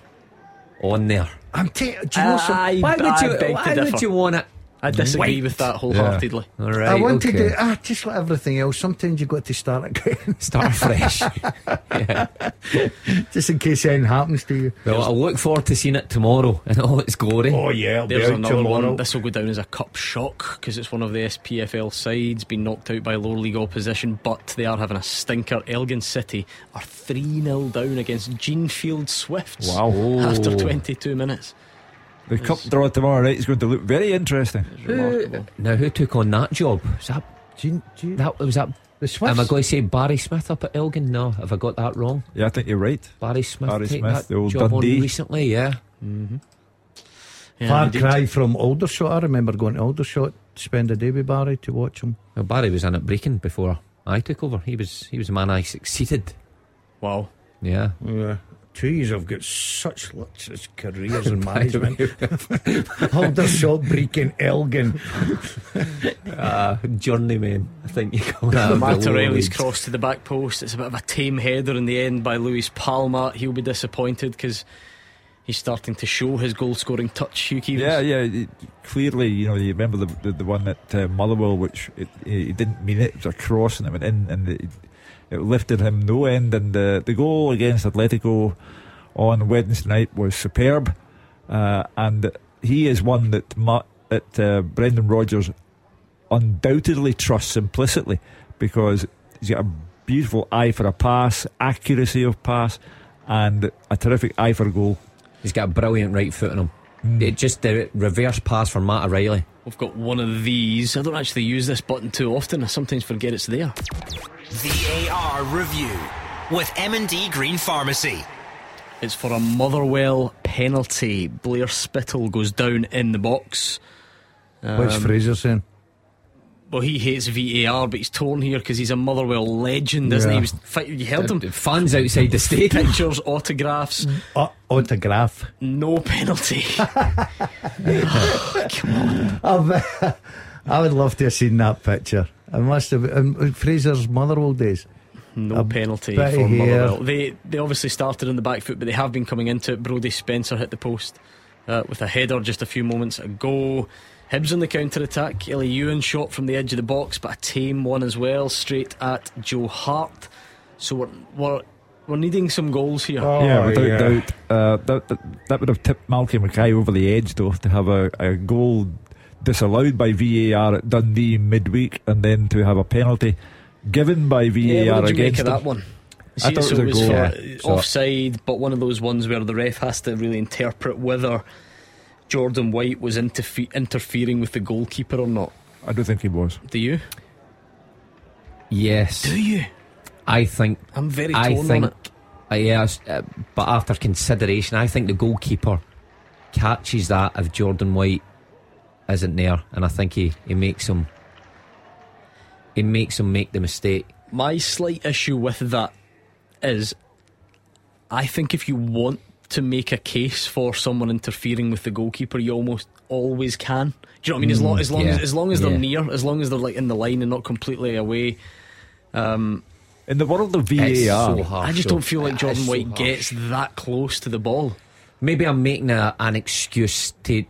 on there. I'm ta- do you know some- Why would you? to Why would you want it? I disagree Wiped. with that wholeheartedly. All right. I wanted okay. to ah, just like everything else. Sometimes you've got to start again, Start fresh. yeah. just in case anything happens to you. Well, I'll look forward to seeing it tomorrow in all its glory. Oh yeah, it'll There's be out another tomorrow. one. This will go down as a cup shock because it's one of the SPFL sides, being knocked out by lower league opposition, but they are having a stinker. Elgin City are 3 0 down against Jeanfield Swifts Wow. after 22 minutes. The cup draw tomorrow night is going to look very interesting. It's remarkable. Uh, now, who took on that job? Was that Gene, Gene, that? Was that? the Swifts. Am I going to say Barry Smith up at Elgin? No, have I got that wrong? Yeah, I think you're right. Barry Smith, Barry Smith, that the old job Dundee. on recently. Yeah. Mm-hmm. Yeah, Far indeed. cry from Aldershot. I remember going to Aldershot to spend a day with Barry to watch him. Well, Barry was in at Brechin before I took over. He was he was the man I succeeded. Wow. Yeah. Yeah. Two years I've got such luxurious careers in management. Aldershot, Brechin, Elgin. uh, journeyman, I think you call that. Uh, of the Matt lower O'Riley's cross to the back post. It's a bit of a tame header in the end by Luis Palma. He'll be disappointed because he's starting to show his goal scoring touch. Hugh Keevins. Yeah, yeah. it- clearly, you know, you remember the the, the one at uh, Motherwell, which it, he didn't mean it. It was a cross and it went in, and it, it lifted him no end. And the the goal against Atletico on Wednesday night was superb, uh, and he is one that that uh, Brendan Rodgers undoubtedly trusts implicitly because he's got a beautiful eye for a pass, accuracy of pass, and a terrific eye for goal. He's got a brilliant right foot in him. It just the reverse pass for Matt O'Riley. We've got one of these. I don't actually use this button too often. I sometimes forget it's there. VAR review with M&D Green Pharmacy. It's for a Motherwell penalty. Blair Spittle goes down in the box. What's Um, Fraser saying? Well, he hates VAR, but he's torn here because he's a Motherwell legend, isn't he? Yeah. he was fi- you heard him. Fans outside the stadium. Pictures, autographs. Uh, autograph. No penalty. I've, I would love to have seen that picture. I must have. Um, Fraser's Motherwell days. No A penalty for. Motherwell. They they obviously started on the back foot, but they have been coming into it. Brody Spencer hit the post uh, with a header just a few moments ago. Hibs on the counter attack. Elie Youan shot from the edge of the box, but a tame one as well, straight at Joe Hart. So we're we're, we're needing some goals here. yeah, without doubt. Uh, that, that, that would have tipped Malky Mackay over the edge, though, to have a, a goal disallowed by VAR at Dundee midweek and then to have a penalty given by VAR Yeah, what did you make against of that one? You I thought so it was a goal. for, Yeah, so- offside, but one of those ones where the ref has to really interpret whether Jordan White was interfe- interfering with the goalkeeper or not. I don't think he was. Do you? Yes. Do you? I think. I'm very I torn think. on it. Uh, yes, uh, but after consideration, I think the goalkeeper catches that if Jordan White isn't there, and I think he, he makes him. He makes him make the mistake. My slight issue with that is I think if you want to make a case for someone interfering with the goalkeeper, you almost always can. Do you know what I mean? As long as long Mm, yeah, as, as long as they're yeah. near, as long as they're like in the line and not completely away. Um, In the world of VAR, It's so harsh, I just don't feel like It Jordan is so White gets that close to the ball. Maybe I'm making a, an excuse to.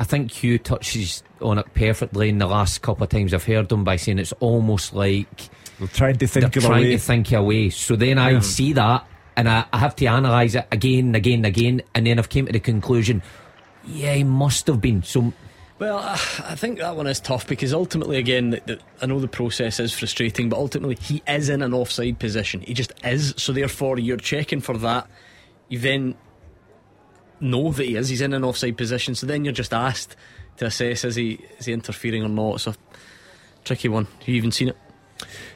I think Hugh touches on it perfectly in the last couple of times I've heard him by saying it's almost like They're trying to think they're of a trying way. to think away. So then I see that and I, I have to analyse it again and again and again, and then I've came to the conclusion, yeah, he must have been. So Well, I I think that one is tough because ultimately, again, the, the, I know the process is frustrating, but ultimately he is in an offside position. He just is. So therefore, you're checking for that. You then know that he is. He's in an offside position. So then you're just asked to assess is he is he interfering or not. It's a tricky one. Have you even seen it?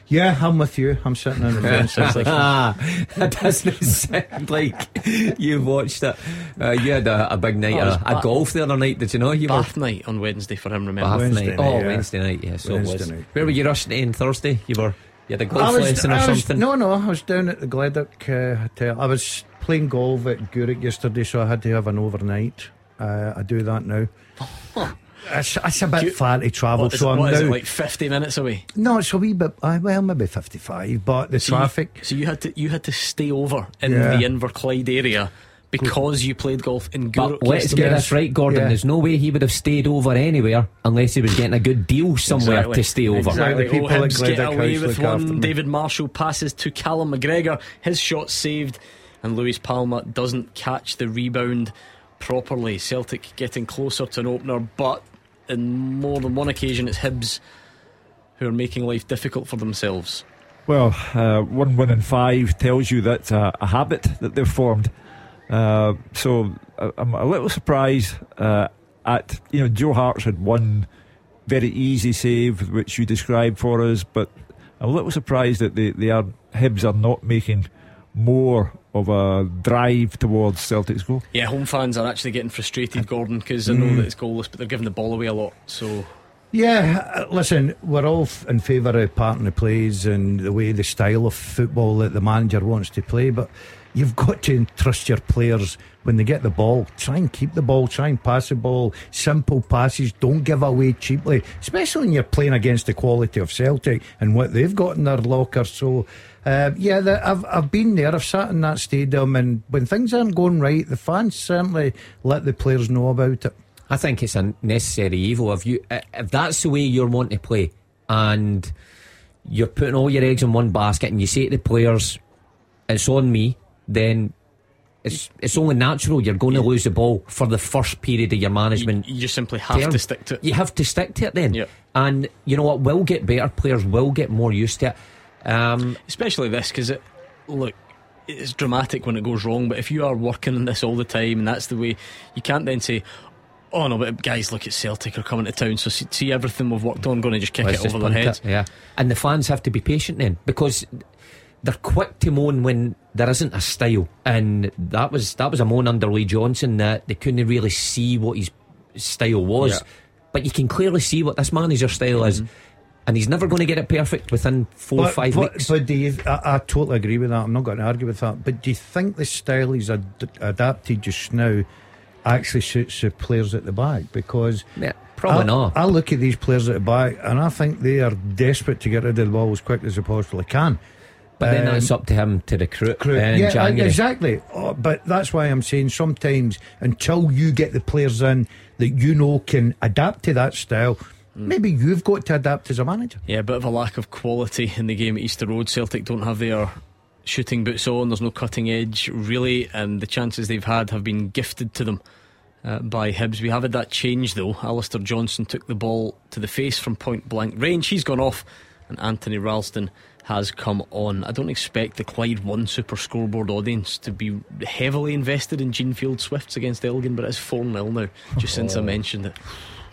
Yeah, I'm with you. I'm sitting on the fence. It's like- that doesn't sound like you've watched it. Uh, you had a, a big night, Oh, it was a, a golf the other night. Did you know you were night on Wednesday for him. Remember? Bath Wednesday night? night, oh, yeah. Wednesday night. Yeah, so Wednesday it was. night. Where were you rushing in Thursday? You were. You had a I golf was- lesson or was- something. No, no, I was down at the Gleddoch uh, Hotel. I was playing golf at Gourock yesterday, so I had to have an overnight. Uh, I do that now. It's, it's a bit Gu- far to travel, What is, so it, I'm what is now. it like 50 minutes away? no, it's a wee bit. Uh, well, maybe fifty-five, but the So you- traffic. so you had to you had to stay over in Yeah. the Inverclyde area because you played golf in Gourock. But let's get this right, Gordon. Yeah. There's no way he would have stayed over anywhere unless he was getting a good deal somewhere Exactly. to stay over. Exactly. Exactly. people oh, get away with one. David Marshall passes to Callum McGregor. His shot saved, and Luis Palma doesn't catch the rebound properly. Celtic getting closer to an opener, but in more than one occasion, it's Hibs who are making life difficult for themselves. Well, uh, one win in five tells you that's a, a habit that they've formed. Uh, so uh, I'm a little surprised uh, at you know Joe Hart's had one very easy save which you described for us, but I'm a little surprised that they are Hibs are not making more of a drive towards Celtic's goal. Yeah, home fans are actually getting frustrated, Gordon, because I know that it's goalless, but they're giving the ball away a lot. So Yeah, uh, listen, we're all in favour of pattern of plays and the way, the style of football that the manager wants to play, but you've got to trust your players when they get the ball. Try and keep the ball, try and pass the ball, simple passes, don't give away cheaply, especially when you're playing against the quality of Celtic and what they've got in their locker. So, uh, yeah, the, I've, I've been there, I've sat in that stadium, and when things aren't going right, the fans certainly let the players know about it. I think it's a necessary evil. If you, if that's the way you're wanting to play, and you're putting all your eggs in one basket, and you say to the players, "It's on me," then it's it's only natural you're going to lose the ball for the first period of your management. you just simply have term. to stick to it. You have to stick to it then. Yep. And you know what? Will get better. Players will get more used to it. Um, Especially this, because it, look, it's dramatic when it goes wrong, but if you are working on this all the time and that's the way, you can't then say, oh no, but guys, look at Celtic are coming to town, so see, see everything we've worked on, going to just kick let's it over their heads. it, yeah, and the fans have to be patient then because they're quick to moan when there isn't a style, and that was that was a moan under Lee Johnson that they couldn't really see what his style was, Yeah. but you can clearly see what this manager's style is. Mm-hmm. And he's never going to get it perfect within four or five but, weeks. But do you, I, I totally agree with that. I'm not going to argue with that. But do you think the style he's ad- adapted just now actually suits the players at the back? Because Yeah, probably I, not. I look at these players at the back and I think they are desperate to get rid of the ball as quick as they possibly can. But then Um, that's up to him to recruit Crew- in yeah, January. exactly. Oh, but that's why I'm saying sometimes until you get the players in that you know can adapt to that style, maybe you've got to adapt as a manager. Yeah, a bit of a lack of quality in the game at Easter Road. Celtic don't have their shooting boots on, there's no cutting edge really, and the chances they've had have been gifted to them. Uh, by Hibs. We have had that change though. Alistair Johnston took the ball to the face from point blank range. He's gone off, and Anthony Ralston has come on. I don't expect the Clyde One Super Scoreboard audience to be heavily invested in Jeanfield Swifts against Elgin, but it's 4 0 now, just since I Oh. mentioned it.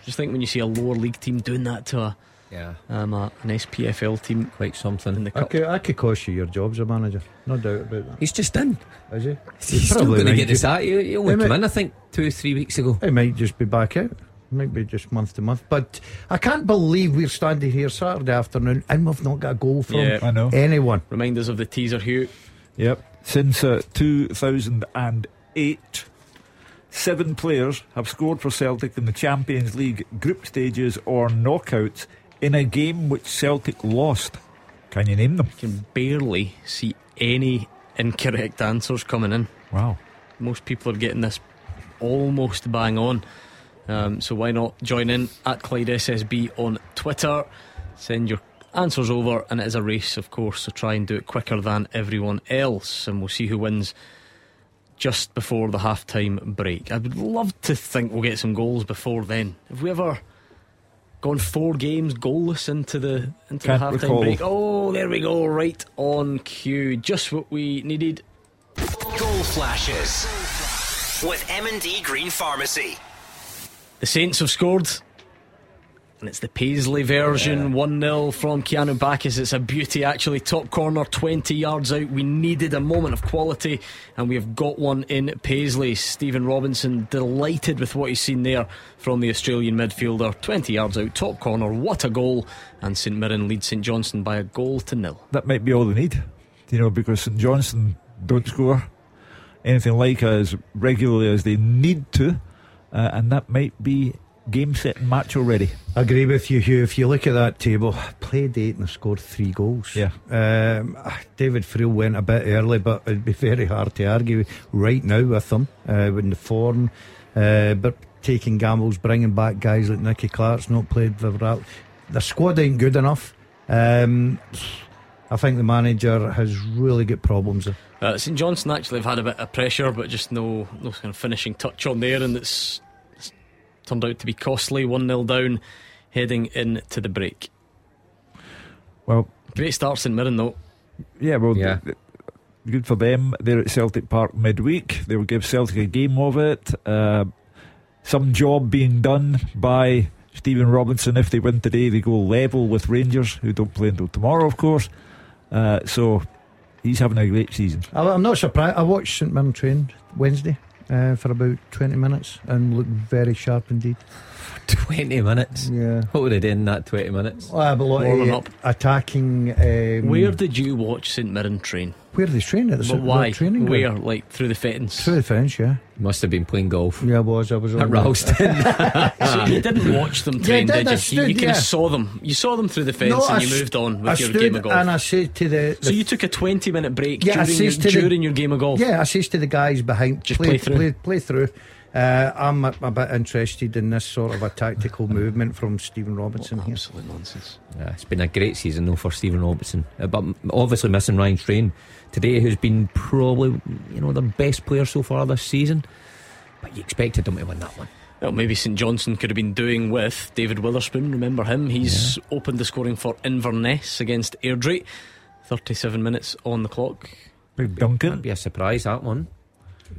Just think when you see a lower league team doing that to a, Yeah. um, a, an SPFL team, quite something in the I cup. could, I could cost you your job as a manager, no doubt about that. He's just in. Is he? He's still probably going to get the ju- sack. He, he He only might- came in, I think, two or three weeks ago. He might just be back out. Might be just month to month. But I can't believe we're standing here Saturday afternoon and we've not got a goal from Yeah. I know. anyone. Reminders of the teaser, Hugh. Yep. Since uh, 2008, seven players have scored for Celtic in the Champions League group stages or knockouts in a game which Celtic lost. Can you name them? can barely see any incorrect answers coming in. Wow. Most people are getting this almost bang on. Um, so why not join in at Clyde SSB on Twitter? Send your answers over, and it is a race, of course. So try and do it quicker than everyone else, and we'll see who wins just before the half-time break. I would love to think we'll get some goals before then. Have we ever gone four games goalless into the into Can't the half-time break? Oh, there we go, right on cue. Just what we needed. Goal flashes with M&D Green Pharmacy. The Saints have scored. And it's the Paisley version, 1 0 from Keanu Baccus. It's a beauty, actually. Top corner, 20 yards out. We needed a moment of quality, and we have got one in Paisley. Stephen Robinson delighted with what he's seen there from the Australian midfielder. 20 yards out, top corner. What a goal. And St Mirren leads St Johnstone by a goal to nil. That might be all they need. You know, because St Johnstone don't score anything like as regularly as they need to, uh, and that might be game set and match already. I agree with you, Hugh. If you look at that table, played eight and have scored three goals. Yeah. Um, David Friel went a bit early, but it'd be very hard to argue right now with them uh, in the form. Uh, but taking gambles, bringing back guys like Nicky Clark's not played for that. The squad ain't good enough. Um, I think the manager has really got problems. Uh, St Johnstone actually have had a bit of pressure, but just no, no kind of finishing touch on there, and it's, it's turned out to be costly. 1 0 down, heading into the break. Well, Great start, St Mirren, though. Yeah, well, Yeah. th- th- good for them. They're at Celtic Park midweek. They will give Celtic a game of it. Uh, some job being done by Stephen Robinson. If they win today, they go level with Rangers, who don't play until tomorrow, of course. Uh, so he's having a great season. I- I'm not surprised. I watched St Mirren train Wednesday uh, for about 20 minutes and looked very sharp indeed. 20 minutes. Yeah. What would they do in that 20 minutes? Well, I have a lot Warming of up. attacking. Um, Where did you watch St Mirren train? Where they train at the But St. why? Training Where? ground? Like through the fence? Through the fence, yeah. Must have been playing golf. Yeah, I was. I was At on the- Ralston. so you didn't watch them train, I did, did I you? stood, you you kind yeah. of saw them. You saw them through the fence No, I and you st- moved on with I your stood game of golf. And I said to the. so you took a 20 minute break Yeah, I during, your, says to the- during your game of golf? Yeah, I says to the guys behind, Just play, play through. Play, play through. Uh, I'm a, a bit interested in this sort of a tactical movement from Stephen Robinson here. Absolute nonsense. Yeah, it's been a great season though for Stephen Robertson, Uh, but obviously missing Ryan Strain today, who's been probably you know the best player so far this season. But you expected him to win that one. Well, maybe St Johnstone could have been doing with David Wotherspoon. Remember him? He's opened the scoring for Inverness against Airdrie. 37 minutes on the clock. Big Duncan. That'd be a surprise, that one.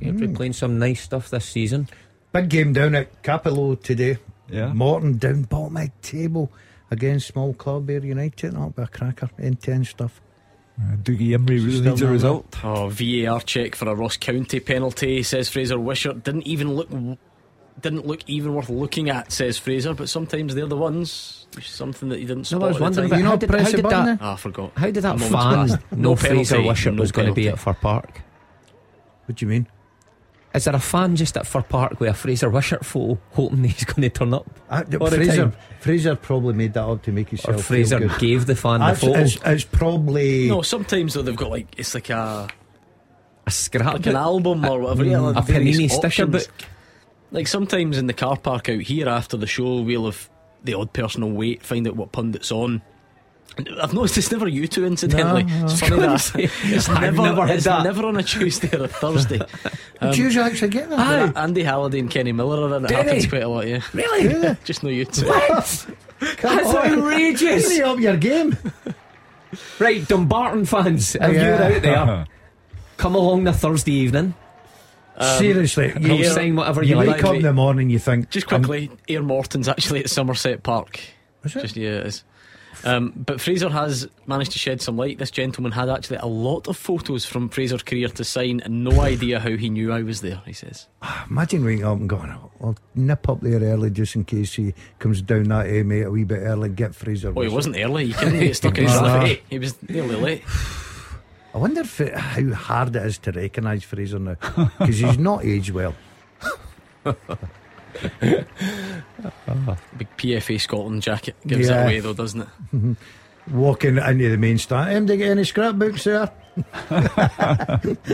He's been playing some nice stuff this season. Big game down at Cappielow today. Yeah. Morton down bottom of the table against small club Ayr United. That'll be a cracker. Intense stuff. Uh, Dougie Imrie really needs a not result. Oh, VAR check for a Ross County penalty, says Fraser Wishart. Didn't even look. Didn't look even worth looking at, says Fraser. But sometimes they're the ones. Something that you didn't No, spot. I was at the wondering time. about how did, how did that, Ah, I forgot. how did that A no, fan passed. know Fraser Wishart no was going to be penalty. at Fir Park? What do you mean? Is there a fan just at Fir Park with a Fraser Wishart photo hoping he's going to turn up? Uh, Fraser. Fraser probably made that up to make himself. Or himself Fraser feel good. gave the fan the It's, photo? it's, it's probably No, sometimes though they've got like it's like a a scrap like an album or whatever. yeah, like a Panini sticker options. book. Like sometimes in the car park out here after the show, we'll have the odd person will wait, find out what pundit's on. And I've noticed it's never you two, incidentally. No, no. It's funny that it's never, never it's that. never on a Tuesday or a Thursday. Um, Did you actually get that? yeah, Andy Halliday and Kenny Miller are in. It Did happens he? quite a lot, yeah. Really? Just know you two. What? That's on. outrageous. Hurry up your game. Right, Dumbarton fans, if Yeah. you're out there, come along the Thursday evening. Seriously, I'll you, sign whatever you you wake like. up in the morning, you think Just I'm- quickly, Ayr Morton's actually at Somerset Park. Is it? Just yeah, it is. Um, but Fraser has managed to shed some light. This gentleman had actually a lot of photos from Fraser's career to sign, and no idea how he knew I was there. He says. Imagine waking up and going, I'll nip up there early just in case he comes down that A mate a wee bit early get Fraser. Oh, he wasn't early. He couldn't get stuck in No, no. traffic. He was nearly late. I wonder if it, how hard it is to recognise Fraser now because he's not aged well. Big PFA Scotland jacket gives Yeah. it away, though, doesn't it? Mm-hmm. Walking into the main stand, him to get any scrapbooks there?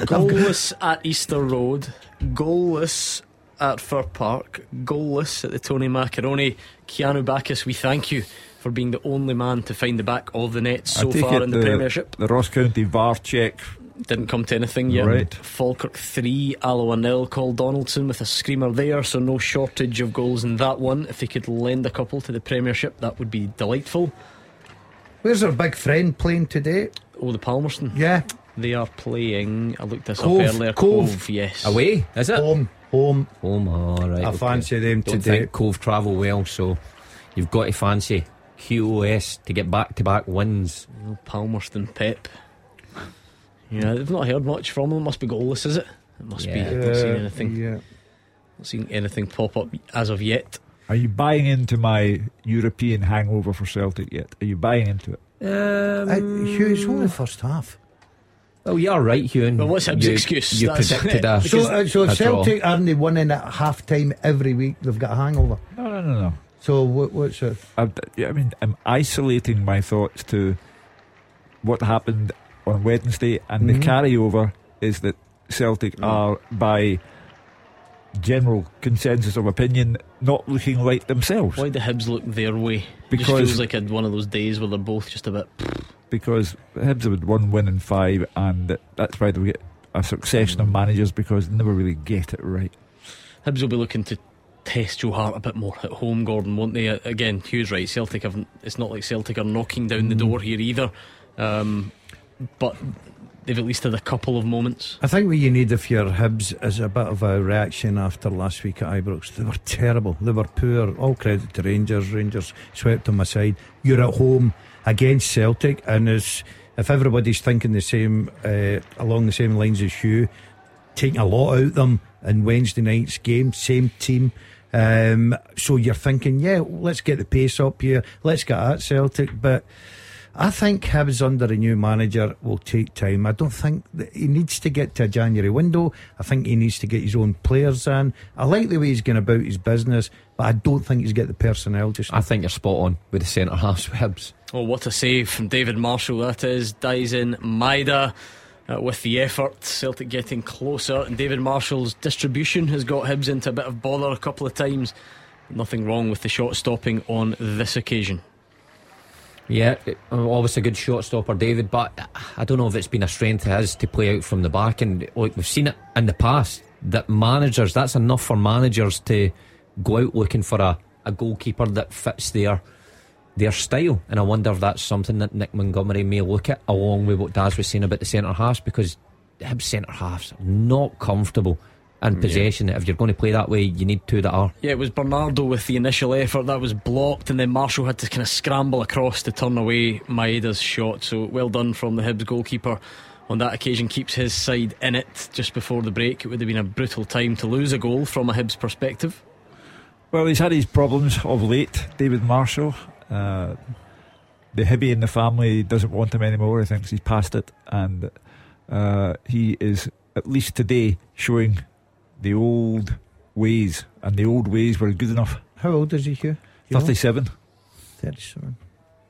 Goalless at Easter Road, goalless at Fir Park, goalless at the Tony Macaroni. Keanu Baccus, we thank you for being the only man to find the back of the net so I take far it in the, Premiership. The Ross County VAR check. Didn't come to anything yet. Right. Falkirk 3, Alloa nil. Coll Donaldson with a screamer there, so no shortage of goals in that one. If they could lend a couple to the Premiership, that would be delightful. Where's our big friend playing today? Oh, the Palmerston. Yeah, They are playing. I looked this Cove, up earlier. Cove. Cove, yes. Away, is it? home, home. Home, all right. I okay. fancy them Don't today. think Cove travel well, so you've got to fancy QOS to get back to back wins. Palmerston Pep. Yeah, they've not heard much from them. Must be goalless, is it? It must Yeah. be. Not seen anything. Yeah. Not seen anything pop up as of yet. Are you buying into my European hangover for Celtic yet? Are you buying into it? Um, Uh, Hugh, it's only the first half. Oh, you're right, Hugh. Well, what's Hibs' you, excuse? You That's- predicted a, So, uh, so a draw. Celtic aren't they winning at half time every week? They've got a hangover. No, no, no, no. So what, what's it? I, I mean, I'm isolating my thoughts to what happened on Wednesday, and Mhm. the carryover is that Celtic are, by general consensus of opinion, not looking like themselves. Why the Hibs look their way? Because it feels like one of those days where they're both just a bit. Because Hibs have had one win in five, and that's why they get a succession of managers because they never really get it right. Hibs will be looking to test Joe Hart a bit more at home, Gordon, won't they? Again, Hugh's right. Celtic haven't. It's not like Celtic are knocking down the door here either. Um, but they've at least had a couple of moments. I think what you need if you're Hibs is a bit of a reaction after last week at Ibrox. They were terrible. They were poor. All credit to Rangers. Rangers swept them aside. You're at home against Celtic, and as if everybody's thinking the same uh, along the same lines as you, taking a lot out of them in Wednesday night's game, same team. Um, so you're thinking, yeah, let's get the pace up here. Let's get at Celtic, but. I think Hibs under a new manager will take time. I don't think that he needs to get to a January window. I think he needs to get his own players in. I like the way he's going about his business, but I don't think he's got the personnel just. I think you're spot on with the centre halves with Hibs. Oh, what a save from David Marshall that is. Daizen Maeda uh, with the effort. Celtic getting closer, and David Marshall's distribution has got Hibs into a bit of bother a couple of times. Nothing wrong with the shot stopping on this occasion. Yeah, obviously a good shot stopper, David, but I don't know if it's been a strength of his to play out from the back. And like we've seen it in the past, that managers, that's enough for managers to go out looking for a, a goalkeeper that fits their their style. And I wonder if that's something that Nick Montgomery may look at, along with what Daz was saying about the centre halves, because Hibs centre halves are not comfortable in possession. If you're going to play that way, you need two that are. Yeah, it was Bernardo with the initial effort that was blocked, and then Marshall had to kind of scramble across to turn away Maeda's shot. So well done from the Hibs goalkeeper on that occasion. Keeps his side in it just before the break. It would have been a brutal time to lose a goal from a Hibs perspective. Well, he's had his problems of late, David Marshall. Uh, the Hibby in the family doesn't want him anymore. He thinks he's past it. And uh, he is, at least today, showing the old ways. And the old ways were good enough. How old is he, Hugh? You know? 37. 37.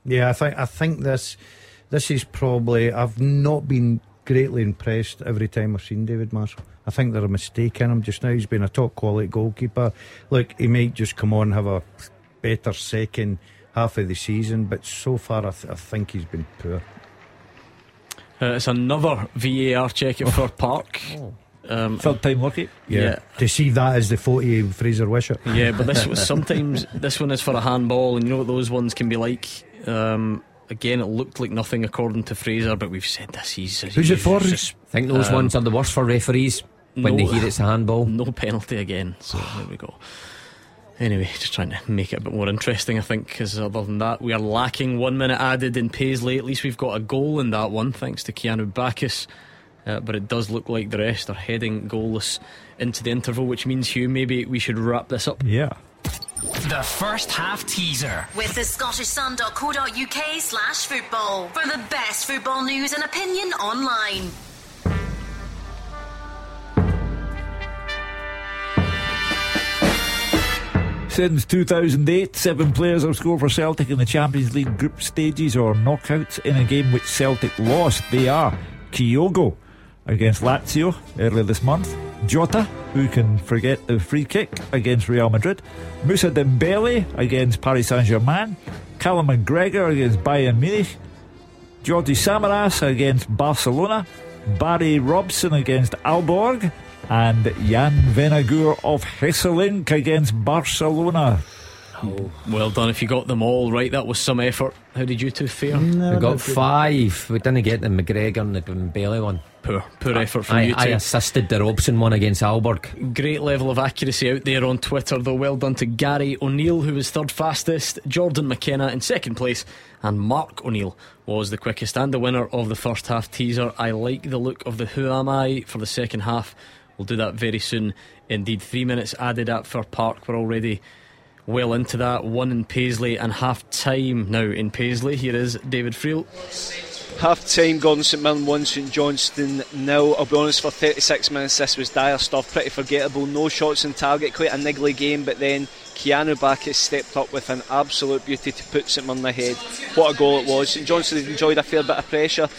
Yeah, I think I think this this is probably I've not been greatly impressed every time I've seen David Marshall. I think there's a mistake in him just now. He's been a top quality goalkeeper. Look, he might just come on and have a better second half of the season, but so far I, th- I think he's been poor. Uh, it's another VAR check at Fir Park. Um, Third time lucky. Yeah. Yeah. To see that as the 40 Fraser Wishart. Yeah, but this was sometimes this one is for a handball, and you know what those ones can be like. Um, again, it looked like nothing according to Fraser, but we've said this. He's Who's it for? he's- I think those Um, ones are the worst for referees when they hear it's a handball. No penalty again. So there we go. Anyway, just trying to make it a bit more interesting, I think, because other than that, we are lacking one minute added in Paisley. At least we've got a goal in that one, thanks to Keanu Baccus. Uh, but it does look like the rest are heading goalless into the interval, which means, Hugh, maybe we should wrap this up. Yeah. The first half teaser. With the scottishsun.co.uk slash football for the best football news and opinion online. Since 2008, seven players have scored for Celtic in the Champions League group stages or knockouts in a game which Celtic lost. They are Kyogo against Lazio earlier this month, Jota, who can forget the free kick against Real Madrid, Moussa Dembele against Paris Saint Germain, Callum McGregor against Bayern Munich, Jordi Samaras against Barcelona, Barry Robson against Aalborg, and Jan Vennegoor of Hesselink against Barcelona. Oh. Well done if you got them all right. That was some effort. How did you two fare? We got five. We didn't get the McGregor and the Bailey one. Poor, poor effort from I, you two. I assisted the Robson one against Aalborg. Great level of accuracy out there on Twitter, though. Well done to Gary O'Neill, who was third fastest, Jordan McKenna in second place, and Mark O'Neill was the quickest and the winner of the first half teaser. I like the look of the Who Am I for the second half. We'll do that very soon. Indeed, three minutes added at Fir Park. We're already well into that. One in Paisley and half time now in Paisley. Here is David Friel. Half time, Gordon St Mirren 1, St Johnstone nil. I'll be honest, for 36 minutes, this was dire stuff, pretty forgettable. No shots on target, quite a niggly game, but then Keanu Baccus stepped up with an absolute beauty to put St Mirren ahead. What a goal it was. St Johnstone enjoyed a fair bit of pressure.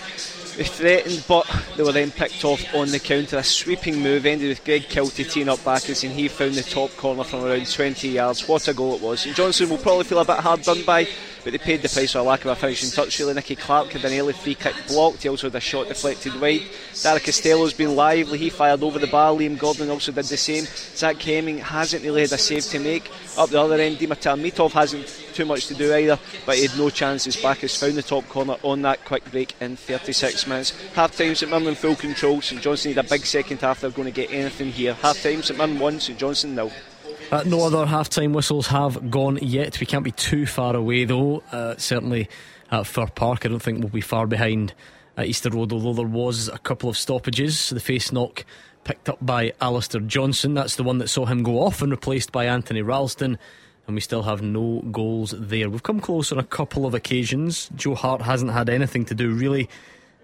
They threatened, but they were then picked off on the counter. A sweeping move ended with Greg Kilty teeing up Baccus, and he found the top corner from around 20 yards. What a goal it was. St Johnstone will probably feel a bit hard done by, but they paid the price for a lack of a finishing touch. Really, Nicky Clark had an early free kick blocked. He also had a shot deflected wide. Dara Costelloe's been lively. He fired over the bar. Liam Gordon also did the same. Zach Hemming hasn't really had a save to make. Up the other end, Dimitar Mitov hasn't too much to do either, but he had no chances. Baccus found the top corner on that quick break in 36 minutes. Half time, St Mirren full control. St Johnstone need a big second half. They're going to get anything here. Half time, St Mirren 1, St Johnstone nil. Uh, no other half time whistles have gone yet. We can't be too far away though. Uh, certainly at Fir Park, I don't think we'll be far behind at Easter Road, although there was a couple of stoppages. The face knock picked up by Alistair Johnston. That's the one that saw him go off and replaced by Anthony Ralston. And we still have no goals there. We've come close on a couple of occasions. Joe Hart hasn't had anything to do really.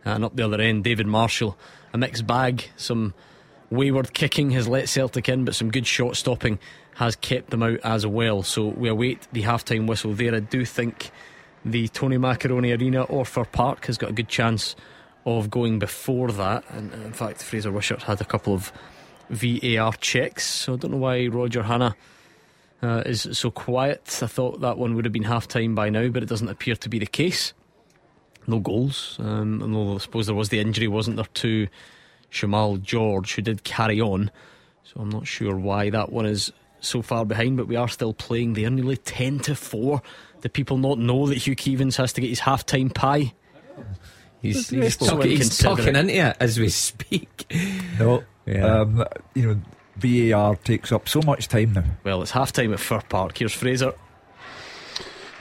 And up the other end, David Marshall, a mixed bag. Some wayward kicking has let Celtic in, but some good shot stopping has kept them out as well. So we await the half time whistle there. I do think the Tony Macaroni Arena or Fir Park has got a good chance of going before that. And in fact, Fraser Wishart had a couple of VAR checks. So I don't know why Roger Hannah. Uh, is so quiet. I thought that one would have been half time by now, but it doesn't appear to be the case. No goals. Um, although I suppose there was the injury, wasn't there, to Shamal George, who did carry on. So I'm not sure why that one is so far behind, but we are still playing there. Nearly 10 to 4 Do people not know that Hugh Keevins has to get his half time pie? He's, he's, tuck, he's tucking into it as we speak. No, yeah. um, you know, VAR takes up so much time now. Well, it's half time at Fir Park. Here's Fraser.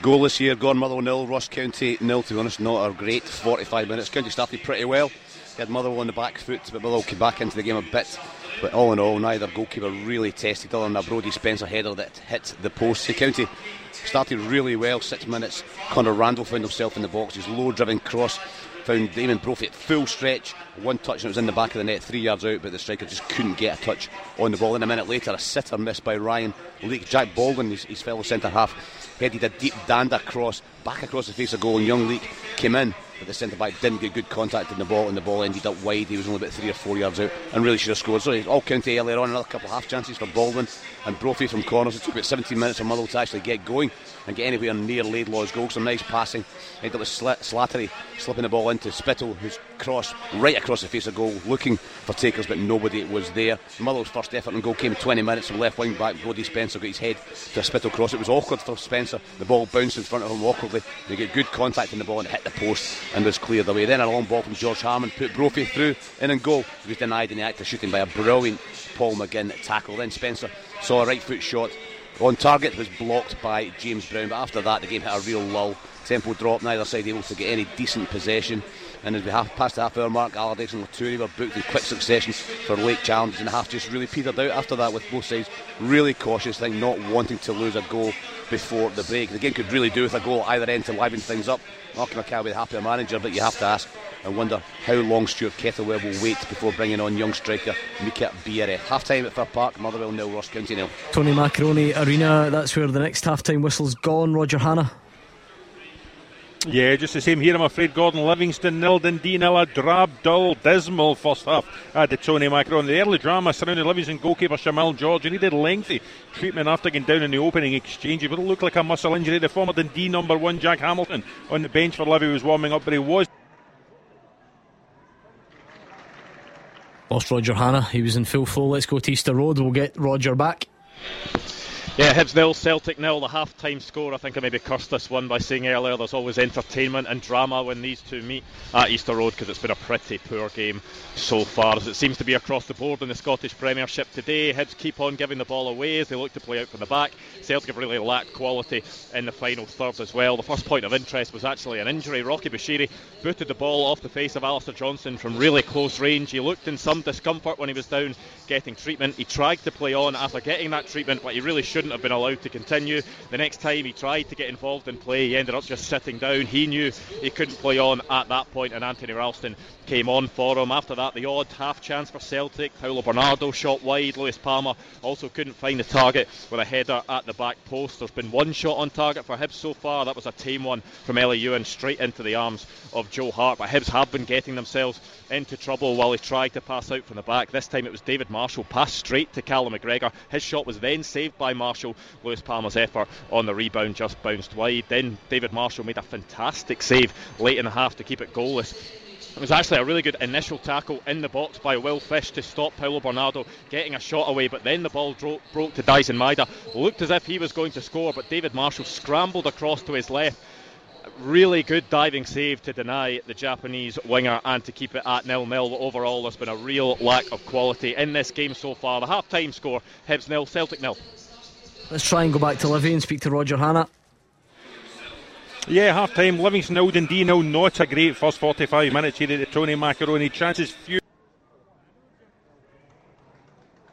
Goal this year, Gone Motherwell nil, Ross County nil. To be honest, not a great 45 minutes. County started pretty well. He had Motherwell on the back foot, but Motherwell came back into the game a bit. But all in all, neither goalkeeper really tested other than a Brodie Spencer header that hit the post. The County started really well, six minutes. Conor Randall found himself in the box. His low driven cross found Eamonn Brophy at full stretch, one touch and it was in the back of the net, three yards out, but the striker just couldn't get a touch on the ball. And a minute later, a sitter missed by Ryan Leak. Jack Baldwin, his, his fellow centre half, headed a deep dander cross back across the face of goal, and young Leak came in but the centre back didn't get good contact in the ball, and the ball ended up wide. He was only about three or four yards out, and really should have scored. So all county earlier on, another couple of half chances for Baldwin and Brophy from corners. It took about 17 minutes for Motherwell to actually get going and get anywhere near Laidlaw's goal. Some nice passing. Ended up with Slattery slipping the ball into Spittal, who's crossed right across the face of goal, looking for takers, but nobody was there. Motherwell's first effort on goal came 20 minutes from left wing back. Brodie Spencer got his head to a Spittal cross. It was awkward for Spencer. The ball bounced in front of him awkwardly. They get good contact in the ball and hit the post and was cleared away. Then a long ball from George Harmon put Brophy through in and goal. He was denied in the act of shooting by a brilliant Paul McGinn tackle. Then Spencer saw a right foot shot on target was blocked by James Brown. But after that, the game hit a real lull. Tempo dropped, neither side able to get any decent possession. And as we have passed the half hour mark, Allardyce and Latouri were booked in quick succession for late challenges, and half just really petered out after that with both sides really cautious, I think, not wanting to lose a goal before the break. The game could really do with a goal either end to liven things up. Mark McCall be the happier manager, but you have to ask and wonder how long Stuart Kettlewell will wait before bringing on young striker Mika Biereth. Half time at Fir Park, Motherwell nil, Ross County nil. Tony Macaroni Arena, that's where the next half time whistle's gone. Roger Hannah. Yeah, just the same here, I'm afraid. Gordon Livingston nil, Dundee nil, a drab, dull, dismal first half at the Tony Macron. The early drama surrounding Livingston goalkeeper Shamal George, and he did lengthy treatment after getting down in the opening exchange. It looked like a muscle injury. The former Dundee number one, Jack Hamilton, on the bench for Livy was warming up, but he was. Lost Roger Hannah. He was in full flow. Let's go to Easter Road. We'll get Roger back. Yeah, Hibs nil, Celtic nil. The half-time score. I think I maybe cursed this one by saying earlier there's always entertainment and drama when these two meet at Easter Road because it's been a pretty poor game so far, as it seems to be across the board in the Scottish Premiership today. Hibs keep on giving the ball away as they look to play out from the back. Celtic have really lacked quality in the final third as well. The first point of interest was actually an injury. Rocky Bushiri booted the ball off the face of Alistair Johnston from really close range. He looked in some discomfort when he was down getting treatment. He tried to play on after getting that treatment, but he really shouldn't shouldn't have been allowed to continue. The next time he tried to get involved in play, he ended up just sitting down. He knew he couldn't play on at that point, and Anthony Ralston came on for him. After that, the odd half chance for Celtic. Paulo Bernardo shot wide. Lewis Palmer also couldn't find the target with a header at the back post. There's been one shot on target for Hibs so far. That was a tame one from Elie Youan straight into the arms of Joe Hart. But Hibs have been getting themselves into trouble while he tried to pass out from the back. This time it was David Marshall passed straight to Callum McGregor. His shot was then saved by Marshall. Lewis Palmer's effort on the rebound just bounced wide. Then David Marshall made a fantastic save late in the half to keep it goalless. It was actually a really good initial tackle in the box by Will Fish to stop Paulo Bernardo getting a shot away, but then the ball dro- broke to Daizen Maeda. Looked as if he was going to score, but David Marshall scrambled across to his left really good diving save to deny the Japanese winger and to keep it at nil nil. Overall, there's been a real lack of quality in this game so far. The half time score Hibs nil, Celtic nil. Let's try and go back to Livy and speak to Roger Hannah. Yeah, half time. Livingston 0, Dundee nil. Not a great first 45 minutes here at the Tony Macaroni. Chances few.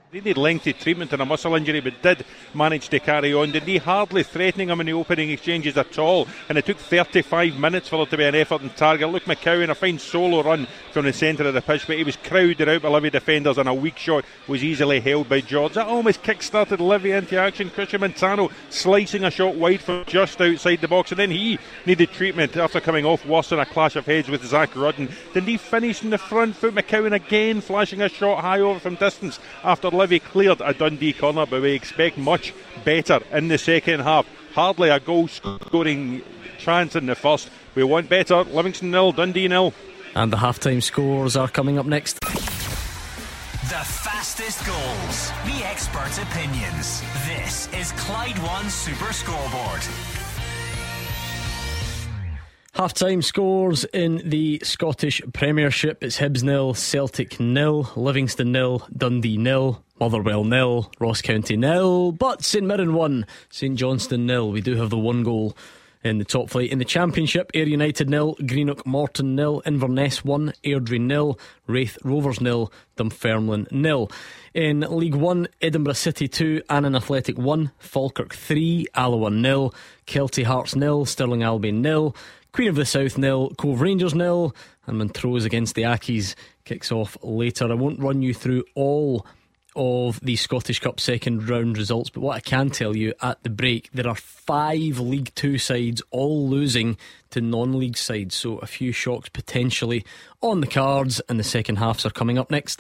He needed lengthy treatment and a muscle injury, but did manage to carry on. Did he hardly threatening him in the opening exchanges at all? And it took 35 minutes for there to be an effort and target. Luke McCowan, a fine solo run from the centre of the pitch, but he was crowded out by Livy defenders, and a weak shot was easily held by George. That almost kick-started Livy into action. Christian Montano slicing a shot wide from just outside the box, and then he needed treatment after coming off worse in a clash of heads with Zak Rudden. Then he finished in the front foot. McCowan again flashing a shot high over from distance after Livy cleared a Dundee corner, but we expect much better in the second half. Hardly a goal scoring chance in the first. We want better. Livingston nil, Dundee nil. And the half-time scores are coming up next. The fastest goals, the experts' opinions. This is Clyde One Super Scoreboard. Half time scores in the Scottish Premiership. It's Hibs nil, Celtic nil, Livingston nil, Dundee nil, Motherwell nil, Ross County nil, but St Mirren won, St Johnstone nil. We do have the one goal in the top flight. In the Championship, Ayr United nil, Greenock Morton nil, Inverness 1, Airdrie nil, Raith Rovers nil, Dunfermline nil. In League 1, Edinburgh City 2, Annan Athletic 1, Falkirk 3, Alloa nil, Kelty Hearts nil, Stirling Albion nil, Queen of the South nil, Cove Rangers nil, and Montrose against the Accies kicks off later. I won't run you through all of the Scottish Cup second round results, but what I can tell you at the break, there are five League Two sides all losing to non league sides, so a few shocks potentially on the cards, and the second halves are coming up next.